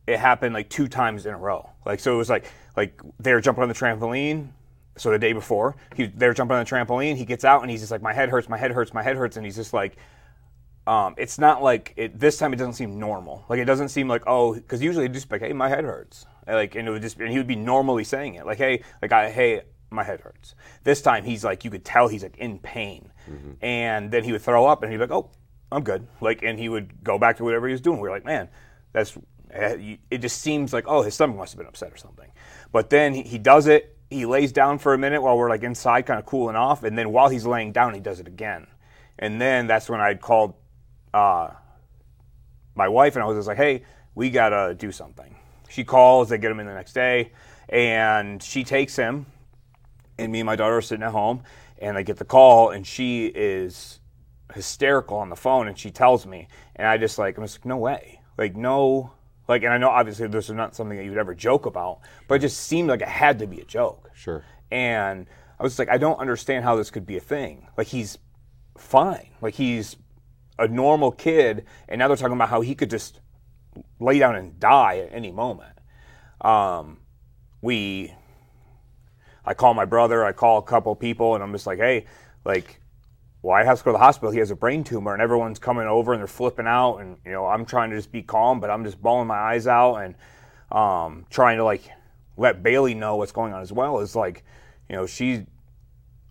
[SPEAKER 2] it happened like two times in a row. Like so, it was like like they were jumping on the trampoline. So the day before, he they were jumping on the trampoline. He gets out and he's just like, my head hurts, my head hurts, my head hurts, and he's just like, um, it's not like it. This time it doesn't seem normal. Like it doesn't seem like oh, because usually it'd just be like, hey, my head hurts. And, Like and it would just and he would be normally saying it like hey, like I hey, my head hurts. This time he's like you could tell he's like in pain, and then he would throw up and he'd be like oh, I'm good. Like and he would go back to whatever he was doing. We were like man, that's eh, it. Just seems like oh, his stomach must have been upset or something. But then he, he does it. He lays down for a minute while we're like inside, kind of cooling off, and then while he's laying down, he does it again. And then that's when I called uh, my wife and I was just like, hey, we gotta do something. She calls, they get him in the next day, and she takes him, and me and my daughter are sitting at home, and I get the call, and she is hysterical on the phone, and she tells me, and I just like, I'm just like, no way, like no, like, and I know obviously this is not something that you would ever joke about, but it just seemed like it had to be a joke.
[SPEAKER 1] Sure.
[SPEAKER 2] And I was like, I don't understand how this could be a thing. Like he's fine. Like he's a normal kid, and now they're talking about how he could just lay down and die at any moment. Um, we, I call my brother, I call a couple people, and I'm just like, hey, like, well, I have to go to the hospital. He has a brain tumor, and everyone's coming over and they're flipping out, and you know, I'm trying to just be calm, but I'm just bawling my eyes out and um, trying to like let Bailey know what's going on as well. Is like, you know, she,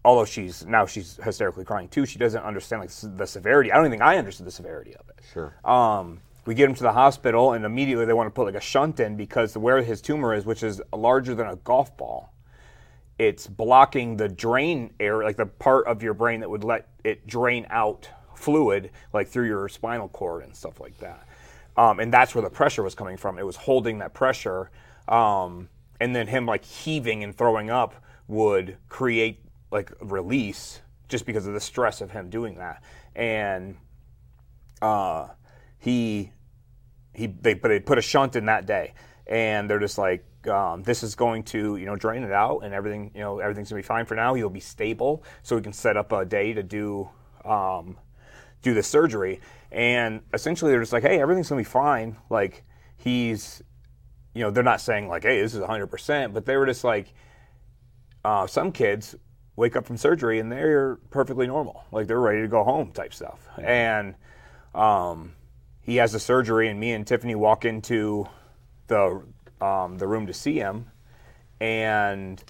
[SPEAKER 2] although she's now she's hysterically crying too. She doesn't understand like the severity. I don't even think I understood the severity of it.
[SPEAKER 1] Sure.
[SPEAKER 2] Um, we get him to the hospital, and immediately they want to put like a shunt in because where his tumor is, which is larger than a golf ball, it's blocking the drain air, like the part of your brain that would let it drain out fluid, like through your spinal cord and stuff like that. Um, and that's where the pressure was coming from. It was holding that pressure, um, and then him like heaving and throwing up would create like release just because of the stress of him doing that. And uh, he he they but they put a shunt in that day, and they're just like. Um, this is going to, you know, drain it out, and everything, you know, everything's gonna be fine for now. He'll be stable, so we can set up a day to do um, do the surgery. And essentially, they're just like, hey, everything's gonna be fine. Like he's, you know, they're not saying like, hey, this is 100, percent but they were just like, uh, some kids wake up from surgery and they're perfectly normal, like they're ready to go home type stuff. And um, he has the surgery, and me and Tiffany walk into the um, the room to see him, and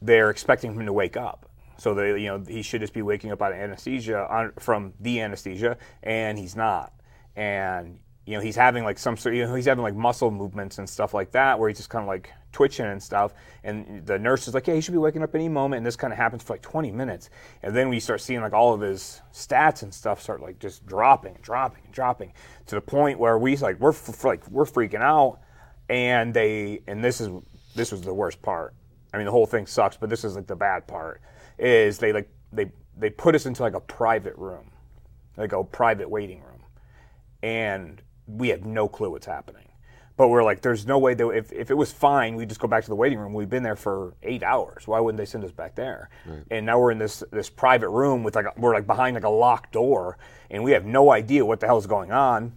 [SPEAKER 2] they're expecting him to wake up. So they, you know, he should just be waking up out of anesthesia on, from the anesthesia, and he's not. And you know, he's having like some sort, you know, he's having like muscle movements and stuff like that, where he's just kind of like twitching and stuff. And the nurse is like, "Yeah, he should be waking up any moment." And this kind of happens for like 20 minutes, and then we start seeing like all of his stats and stuff start like just dropping, and dropping, and dropping to the point where we like we're f- like we're freaking out, and they and this is this was the worst part. I mean, the whole thing sucks, but this is like the bad part is they like they they put us into like a private room, like a private waiting room, and we had no clue what's happening. But we're like, there's no way that if, if it was fine, we'd just go back to the waiting room. We've been there for eight hours. Why wouldn't they send us back there? Right. And now we're in this this private room with like a, we're like behind like a locked door, and we have no idea what the hell is going on.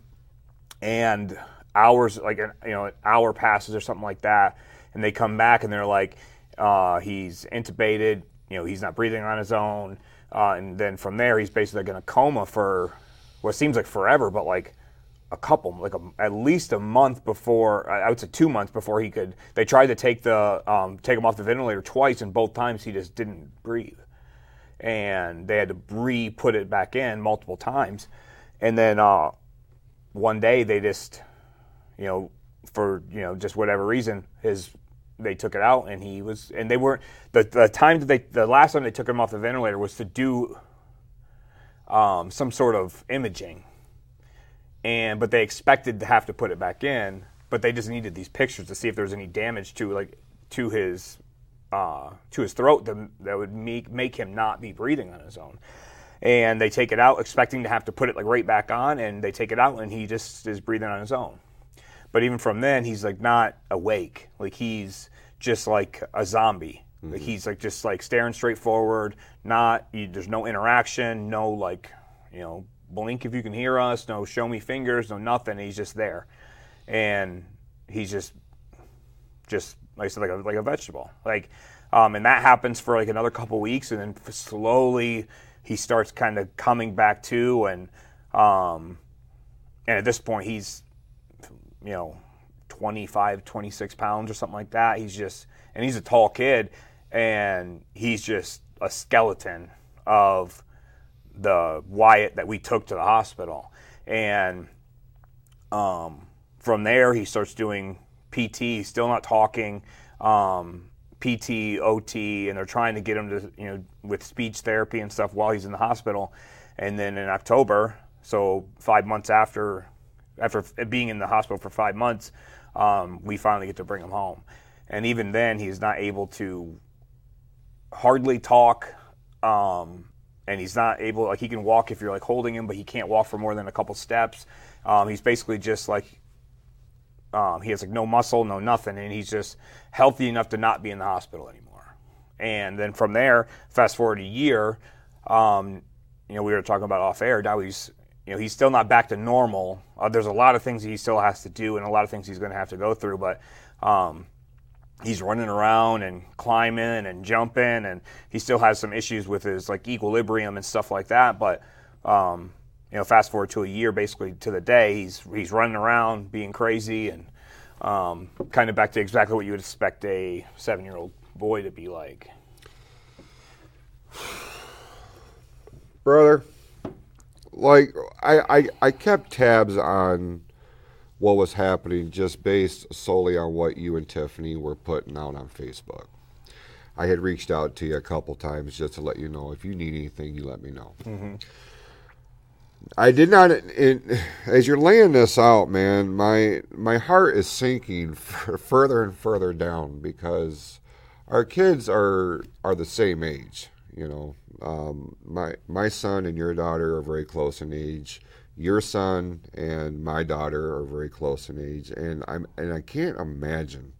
[SPEAKER 2] And hours like an, you know an hour passes or something like that, and they come back and they're like, uh, he's intubated. You know, he's not breathing on his own. Uh, and then from there, he's basically going to coma for what seems like forever, but like a couple, like a, at least a month before, I would say two months before he could. They tried to take the um, take him off the ventilator twice, and both times he just didn't breathe, and they had to re put it back in multiple times, and then uh, one day they just, you know, for you know just whatever reason, his they took it out, and he was, and they weren't the the time that they the last time they took him off the ventilator was to do um, some sort of imaging and but they expected to have to put it back in, but they just needed these pictures to see if there was any damage to like to his uh, to his throat that, that would make make him not be breathing on his own. And they take it out, expecting to have to put it like right back on, and they take it out, and he just is breathing on his own. But even from then, he's like not awake. Like he's just like a zombie. Mm-hmm. Like he's like just like staring straight forward. Not there's no interaction, no like you know blink if you can hear us, no show me fingers, no nothing. He's just there, and he's just, just like I said, like a, like a vegetable. Like, um, and that happens for like another couple weeks, and then slowly he starts kind of coming back to, and um, and at this point he's, you know, 25, 26 pounds or something like that. He's just, and he's a tall kid, and he's just a skeleton of the Wyatt that we took to the hospital. And um, from there, he starts doing PT. Still not talking. Um, PT, OT, and they're trying to get him to, you know, with speech therapy and stuff while he's in the hospital. And then in October, so five months after, after being in the hospital for five months, um, we finally get to bring him home. And even then, he's not able to hardly talk. Um, and he's not able like he can walk if you're like holding him, but he can't walk for more than a couple steps. Um, he's basically just like um, he has like no muscle, no nothing, and he's just healthy enough to not be in the hospital anymore. And then from there, fast forward a year, um, you know, we were talking about off air. Now he's you know he's still not back to normal. Uh, there's a lot of things he still has to do, and a lot of things he's going to have to go through, but. Um, he's running around and climbing and jumping and he still has some issues with his like equilibrium and stuff like that but um, you know fast forward to a year basically to the day he's he's running around being crazy and um, kind of back to exactly what you would expect a seven year old boy to be like.
[SPEAKER 1] Brother like I, I i kept tabs on what was happening just based solely on what you and Tiffany were putting out on Facebook. I had reached out to you a couple times just to let you know if you need anything, you let me know. I did not. It, as you're laying this out, man, my my heart is sinking f- further and further down because our kids are are the same age. You know, um, my my son and your daughter are very close in age. Your son and my daughter are very close in age, and I'm and I can't imagine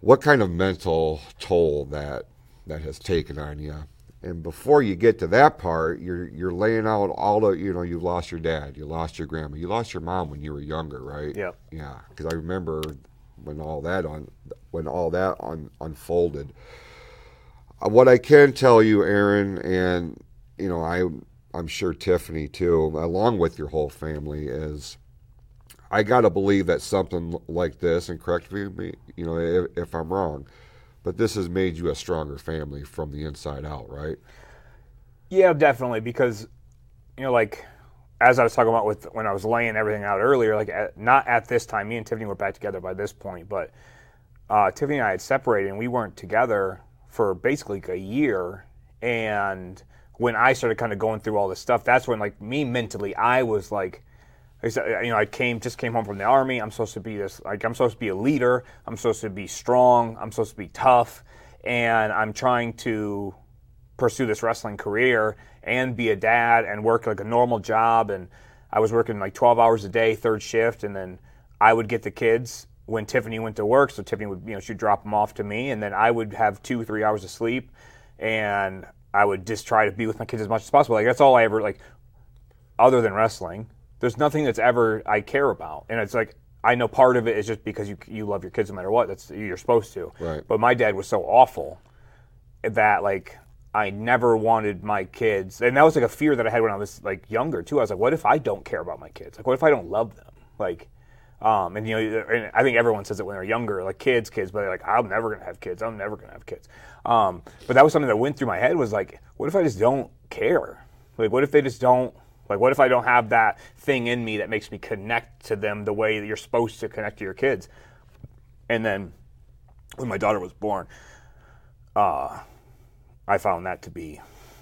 [SPEAKER 1] what kind of mental toll that that has taken on you. And before you get to that part, you're you're laying out all the you know you lost your dad, you lost your grandma, you lost your mom when you were younger, right?
[SPEAKER 2] Yep.
[SPEAKER 1] Yeah, because I remember when all that on when all that on, unfolded. Uh, what I can tell you, Aaron, and you know I I'm sure Tiffany too, along with your whole family, is I got to believe that something like this, and correct me, you know, if, if I'm wrong, but this has made you a stronger family from the inside out, right?
[SPEAKER 2] Yeah, definitely. Because, you know, like as I was talking about with when I was laying everything out earlier, like at, not at this time. Me and Tiffany were back together by this point, but uh, Tiffany and I had separated, and we weren't together for basically a year. And when I started kind of going through all this stuff, that's when like me mentally, I was like. You know, I came just came home from the army. I'm supposed to be this like I'm supposed to be a leader. I'm supposed to be strong. I'm supposed to be tough, and I'm trying to pursue this wrestling career and be a dad and work like a normal job and I was working like 12 hours a day third shift and then I would get the kids when Tiffany went to work so Tiffany would you know she'd drop them off to me and then I would have 2 3 hours of sleep and I would just try to be with my kids as much as possible like that's all I ever like other than wrestling there's nothing that's ever I care about and it's like I know part of it is just because you you love your kids no matter what that's you're supposed to
[SPEAKER 1] Right.
[SPEAKER 2] but my dad was so awful that like I never wanted my kids, and that was like a fear that I had when I was like younger too. I was like, what if I don't care about my kids? Like, what if I don't love them? Like, um, and you know, and I think everyone says it when they're younger, like kids, kids, but they're like, I'm never gonna have kids. I'm never gonna have kids. Um, but that was something that went through my head was like, what if I just don't care? Like, what if they just don't? Like, what if I don't have that thing in me that makes me connect to them the way that you're supposed to connect to your kids? And then when my daughter was born, uh, I found that to be,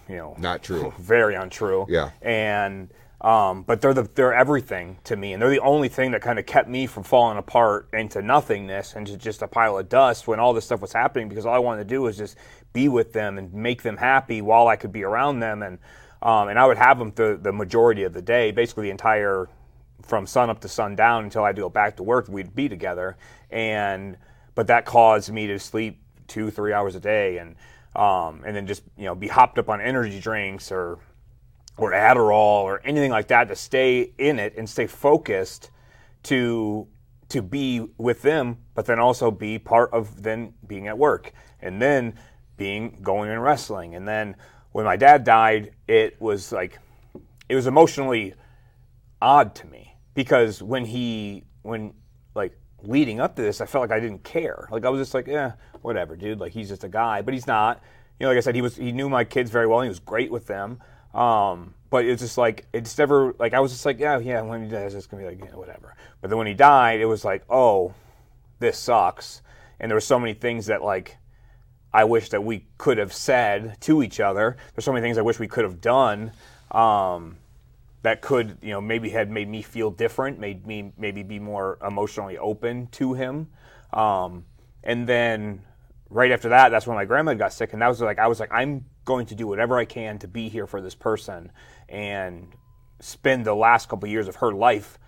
[SPEAKER 2] you know,
[SPEAKER 1] Not true.
[SPEAKER 2] very untrue.
[SPEAKER 1] Yeah.
[SPEAKER 2] And um, but they're the they're everything to me, and they're the only thing that kind of kept me from falling apart into nothingness and just a pile of dust when all this stuff was happening. Because all I wanted to do was just be with them and make them happy while I could be around them, and um, and I would have them the the majority of the day, basically the entire from sun up to sundown until I had to go back to work. We'd be together, and but that caused me to sleep two three hours a day, and um, and then just you know be hopped up on energy drinks or or Adderall or anything like that to stay in it and stay focused to to be with them, but then also be part of then being at work and then being going and wrestling. And then when my dad died, it was like it was emotionally odd to me because when he when like leading up to this, I felt like I didn't care. Like I was just like, yeah, whatever, dude. Like he's just a guy, but he's not. You know, like I said, he was he knew my kids very well. He was great with them. Um, but it's just like it's never like I was just like, yeah, yeah. When he dies, it's gonna be like yeah, whatever. But then when he died, it was like, oh, this sucks. And there were so many things that like I wish that we could have said to each other. There's so many things I wish we could have done um, that could, you know, maybe had made me feel different, made me maybe be more emotionally open to him. Um, and then right after that, that's when my grandma got sick, and that was like I was like, I'm going to do whatever I can to be here for this person and spend the last couple years of her life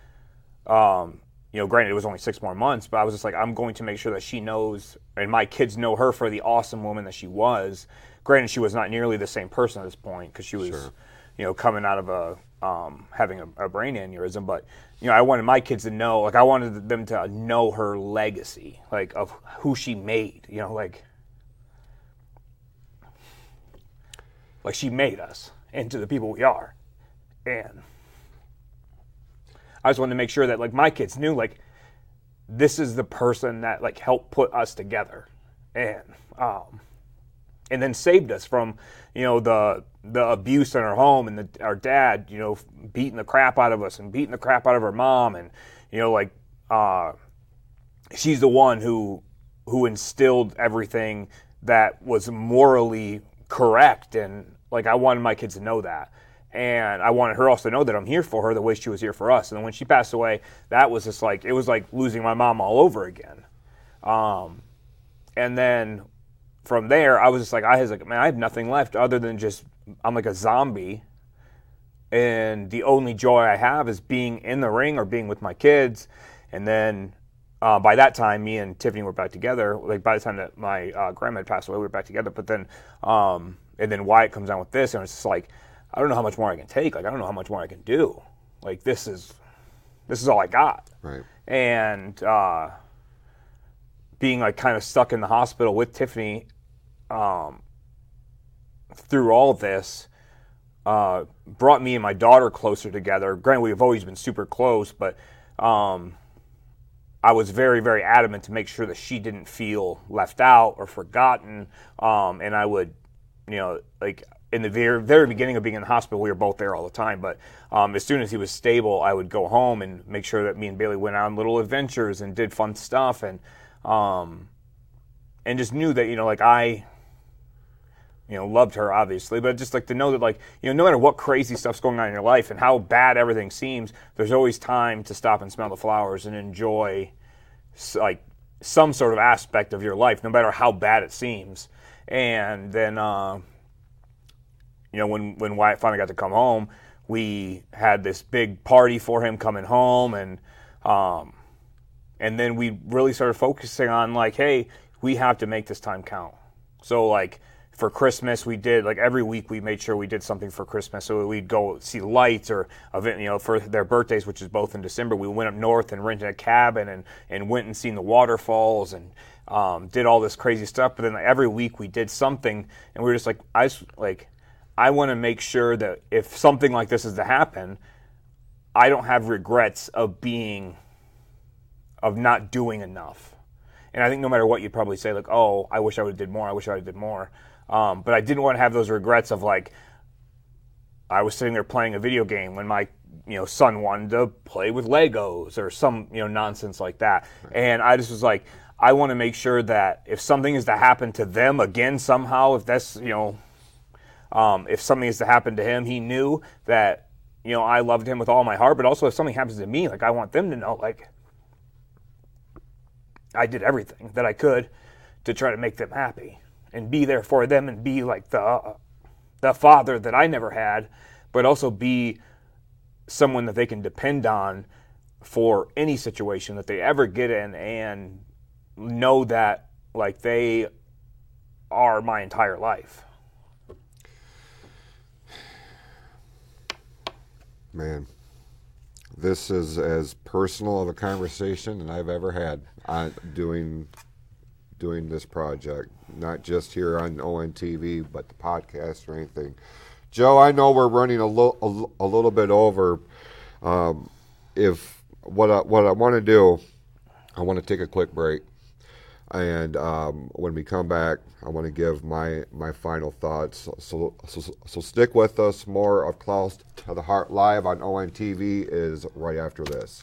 [SPEAKER 2] um, you know, granted it was only six more months, but I was just like, I'm going to make sure that she knows, and my kids know her for the awesome woman that she was. Granted, she was not nearly the same person at this point because she was, you know, coming out of a um, having a, a brain aneurysm. But you know, I wanted my kids to know, like, I wanted them to know her legacy, like of who she made. You know, like, like she made us into the people we are, and. I just wanted to make sure that like my kids knew like this is the person that like helped put us together and um and then saved us from you know the the abuse in our home and the, our dad you know beating the crap out of us and beating the crap out of our mom and you know like uh she's the one who who instilled everything that was morally correct and like I wanted my kids to know that. And I wanted her also to know that I'm here for her the way she was here for us. And then when she passed away, that was just like it was like losing my mom all over again. Um, and then from there, I was just like, I was like, man, I have nothing left other than just I'm like a zombie, and the only joy I have is being in the ring or being with my kids. And then uh, by that time, me and Tiffany were back together. Like by the time that my uh, grandma had passed away, we were back together. But then, um, and then Wyatt comes down with this, and it's just like, I don't know how much more I can take. Like I don't know how much more I can do. Like this is, this is all I got.
[SPEAKER 1] Right.
[SPEAKER 2] And uh, being like kind of stuck in the hospital with Tiffany um, through all this uh, brought me and my daughter closer together. Granted, we've always been super close, but um, I was very, very adamant to make sure that she didn't feel left out or forgotten. Um, and I would, you know, like in the very, very beginning of being in the hospital, we were both there all the time. But um, as soon as he was stable, I would go home and make sure that me and Bailey went on little adventures and did fun stuff and um, and just knew that you know, like I, you know, loved her obviously, but just like to know that like you know, no matter what crazy stuff's going on in your life and how bad everything seems, there's always time to stop and smell the flowers and enjoy like some sort of aspect of your life, no matter how bad it seems. And then, uh, you know, when when Wyatt finally got to come home, we had this big party for him coming home, and um, and then we really started focusing on like, hey, we have to make this time count. So like for Christmas, we did like every week we made sure we did something for Christmas. So we'd go see lights or event, you know, for their birthdays, which is both in December. We went up north and rented a cabin and and went and seen the waterfalls and um, did all this crazy stuff. But then like, every week we did something, and we were just like, I just, like, I want to make sure that if something like this is to happen, I don't have regrets of being of not doing enough. And I think no matter what, you'd probably say like, "Oh, I wish I would have did more. I wish I would have did more." Um, but I didn't want to have those regrets of like, I was sitting there playing a video game when my you know son wanted to play with Legos or some you know nonsense like that, and I just was like, I want to make sure that if something is to happen to them again somehow, if that's you know, um, if something is to happen to him, he knew that you know I loved him with all my heart, but also if something happens to me, like I want them to know like I did everything that I could to try to make them happy and be there for them and be like the uh, the father that I never had, but also be someone that they can depend on for any situation that they ever get in and know that like they are my entire life.
[SPEAKER 1] Man, this is as personal of a conversation that I've ever had on doing doing this project, not just here on ONTV, but the podcast or anything. Joe, I know we're running a, lo- a, little bit over. Um, if what I, what I want to do, I want to take a quick break, and um, when we come back, I want to give my my final thoughts. So, so, so stick with us. More of Close to the Heart live on ONTV is right after this.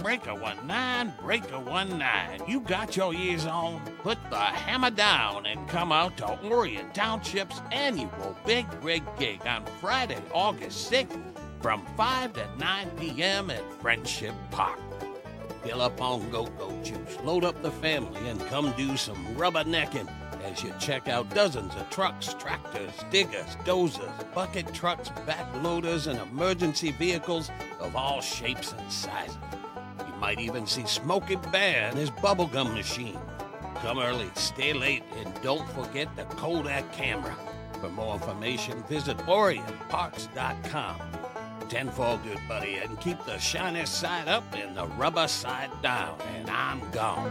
[SPEAKER 3] Breaker one nine, breaker one nine. You got your ears on? Put the hammer down and come out to Orion Township's annual Big Rig Gig on Friday, August 6th from 5 to 9 p.m. at Friendship Park. Fill up on go-go juice, load up the family, and come do some rubbernecking as you check out dozens of trucks, tractors, diggers, dozers, bucket trucks, backloaders, and emergency vehicles of all shapes and sizes. Might even see Smokey Bear and his bubblegum machine. Come early, stay late, and don't forget the Kodak camera. For more information, visit OrionParks.com. 10 4, good buddy, and keep the shiny side up and the rubber side down, and I'm gone.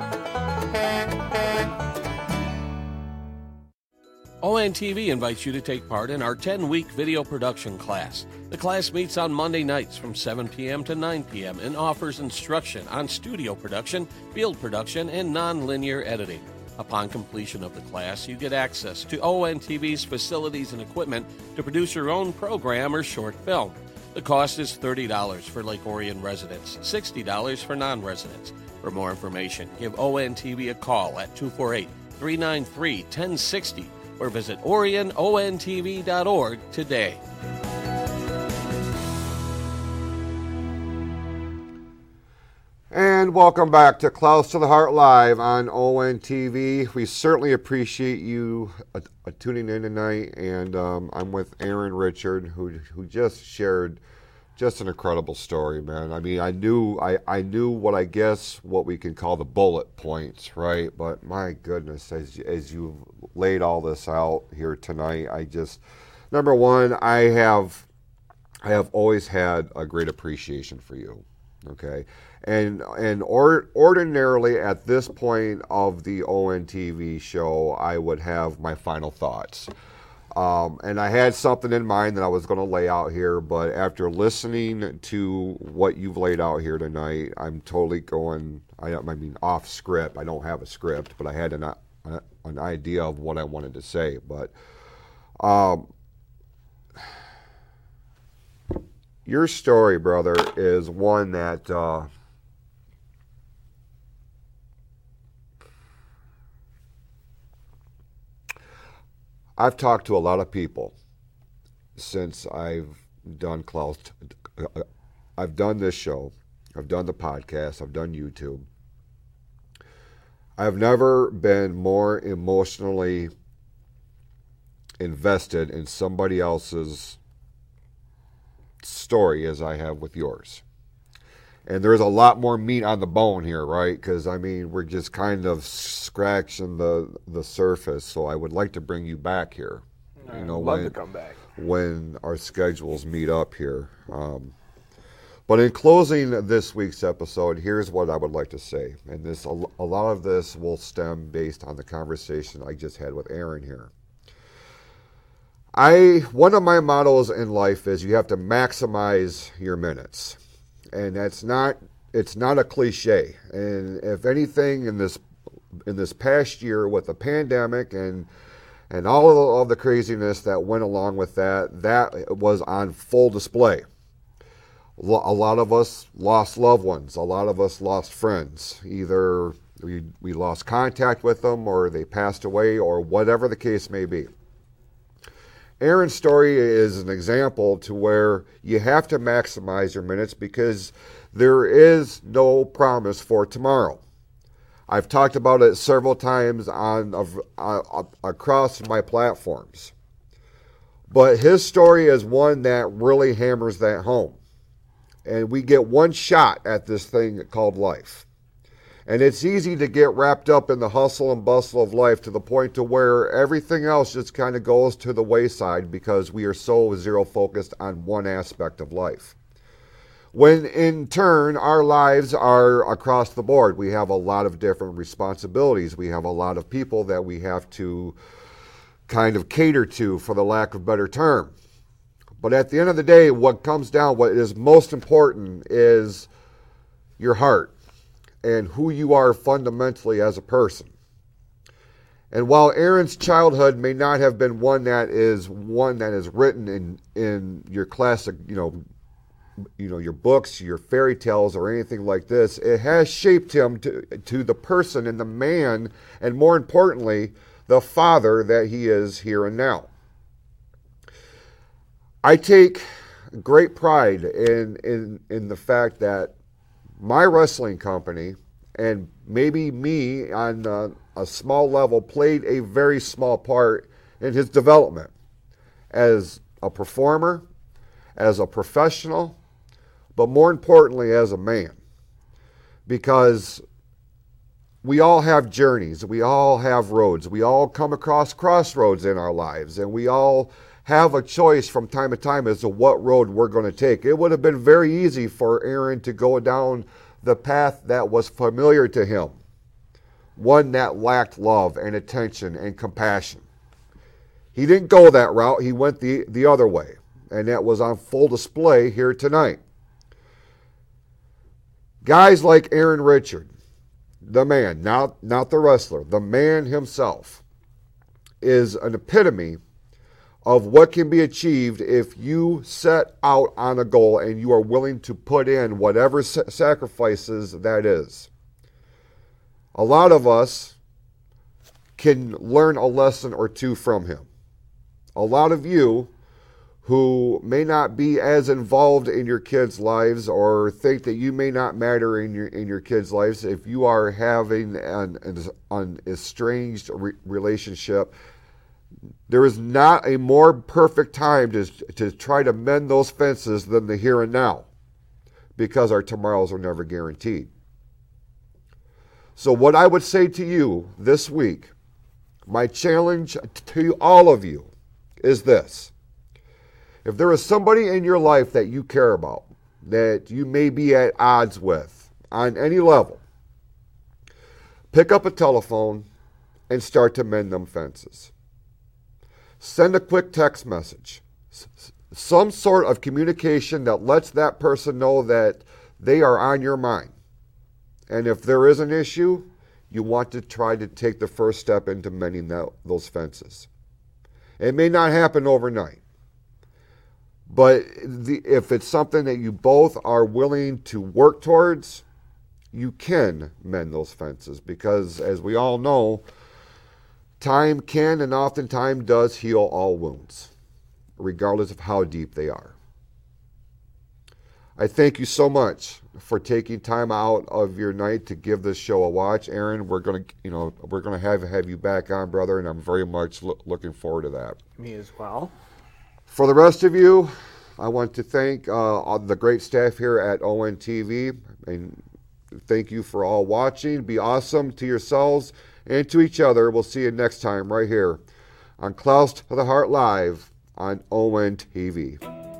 [SPEAKER 4] ONTV invites you to take part in our 10 week video production class. The class meets on Monday nights from 7 p.m. to 9 p.m. and offers instruction on studio production, field production, and non linear editing. Upon completion of the class, you get access to ONTV's facilities and equipment to produce your own program or short film. The cost is $30 for Lake Orion residents, $60 for non residents. For more information, give ONTV a call at 248 393 1060 or visit OrionONTV.org today.
[SPEAKER 1] And welcome back to Close to the Heart Live on ONTV. We certainly appreciate you uh, uh, tuning in tonight. And um, I'm with Aaron Richard, who who just shared just an incredible story, man. I mean, I knew I, I knew what I guess what we can call the bullet points, right? But my goodness, as as you laid all this out here tonight, I just number one, I have I have always had a great appreciation for you. Okay and and or, ordinarily at this point of the ONTV show, I would have my final thoughts. Um, and I had something in mind that I was going to lay out here, but after listening to what you've laid out here tonight, I'm totally going. I, I mean, off script. I don't have a script, but I had an an idea of what I wanted to say. But um, your story, brother, is one that. Uh, I've talked to a lot of people since I've done Klaus. Uh, I've done this show. I've done the podcast. I've done YouTube. I've never been more emotionally invested in somebody else's story as I have with yours and there's a lot more meat on the bone here, right? Because I mean, we're just kind of scratching the the surface. So I would like to bring you back here.
[SPEAKER 2] I you know, love when, to come back
[SPEAKER 1] when our schedules meet up here. Um, but in closing this week's episode, here's what I would like to say, and this a lot of this will stem based on the conversation I just had with Aaron here. I one of my models in life is you have to maximize your minutes and that's not it's not a cliche. And if anything, in this in this past year with the pandemic and and all of the craziness that went along with that, that was on full display. A lot of us lost loved ones. A lot of us lost friends. Either we, we lost contact with them or they passed away or whatever the case may be. Aaron's story is an example to where you have to maximize your minutes because there is no promise for tomorrow. I've talked about it several times on uh, across my platforms. But his story is one that really hammers that home. And we get one shot at this thing called life. And it's easy to get wrapped up in the hustle and bustle of life to the point to where everything else just kind of goes to the wayside because we are so zero focused on one aspect of life. When in turn, our lives are across the board. We have a lot of different responsibilities. We have a lot of people that we have to kind of cater to, for the lack of better term. But at the end of the day, what comes down, what is most important is your heart and who you are fundamentally as a person. And while Aaron's childhood may not have been one that is one that is written in in your classic, you know, you know, your books, your fairy tales or anything like this, it has shaped him to to the person and the man and more importantly, the father that he is here and now. I take great pride in in in the fact that my wrestling company and maybe me on uh, a small level played a very small part in his development as a performer, as a professional, but more importantly, as a man. Because we all have journeys, we all have roads, we all come across crossroads in our lives, and we all have a choice from time to time as to what road we're going to take. It would have been very easy for Aaron to go down the path that was familiar to him, one that lacked love and attention and compassion. He didn't go that route, he went the, the other way, and that was on full display here tonight. Guys like Aaron Richard, the man, not, not the wrestler, the man himself, is an epitome of what can be achieved if you set out on a goal and you are willing to put in whatever sacrifices that is. A lot of us can learn a lesson or two from him. A lot of you who may not be as involved in your kids' lives or think that you may not matter in your in your kids' lives if you are having an, an, an estranged re- relationship there is not a more perfect time to, to try to mend those fences than the here and now because our tomorrows are never guaranteed. So, what I would say to you this week, my challenge to all of you is this. If there is somebody in your life that you care about, that you may be at odds with on any level, pick up a telephone and start to mend them fences. Send a quick text message. Some sort of communication that lets that person know that they are on your mind. And if there is an issue, you want to try to take the first step into mending that, those fences. It may not happen overnight, but the, if it's something that you both are willing to work towards, you can mend those fences because, as we all know, Time can and oftentimes does heal all wounds, regardless of how deep they are. I thank you so much for taking time out of your night to give this show a watch, Aaron. We're gonna, you know, we're gonna have have you back on, brother, and I'm very much lo- looking forward to that.
[SPEAKER 2] Me as well.
[SPEAKER 1] For the rest of you, I want to thank uh, the great staff here at ONTV, and thank you for all watching. Be awesome to yourselves and to each other. We'll see you next time right here on Close to the Heart Live on ON TV.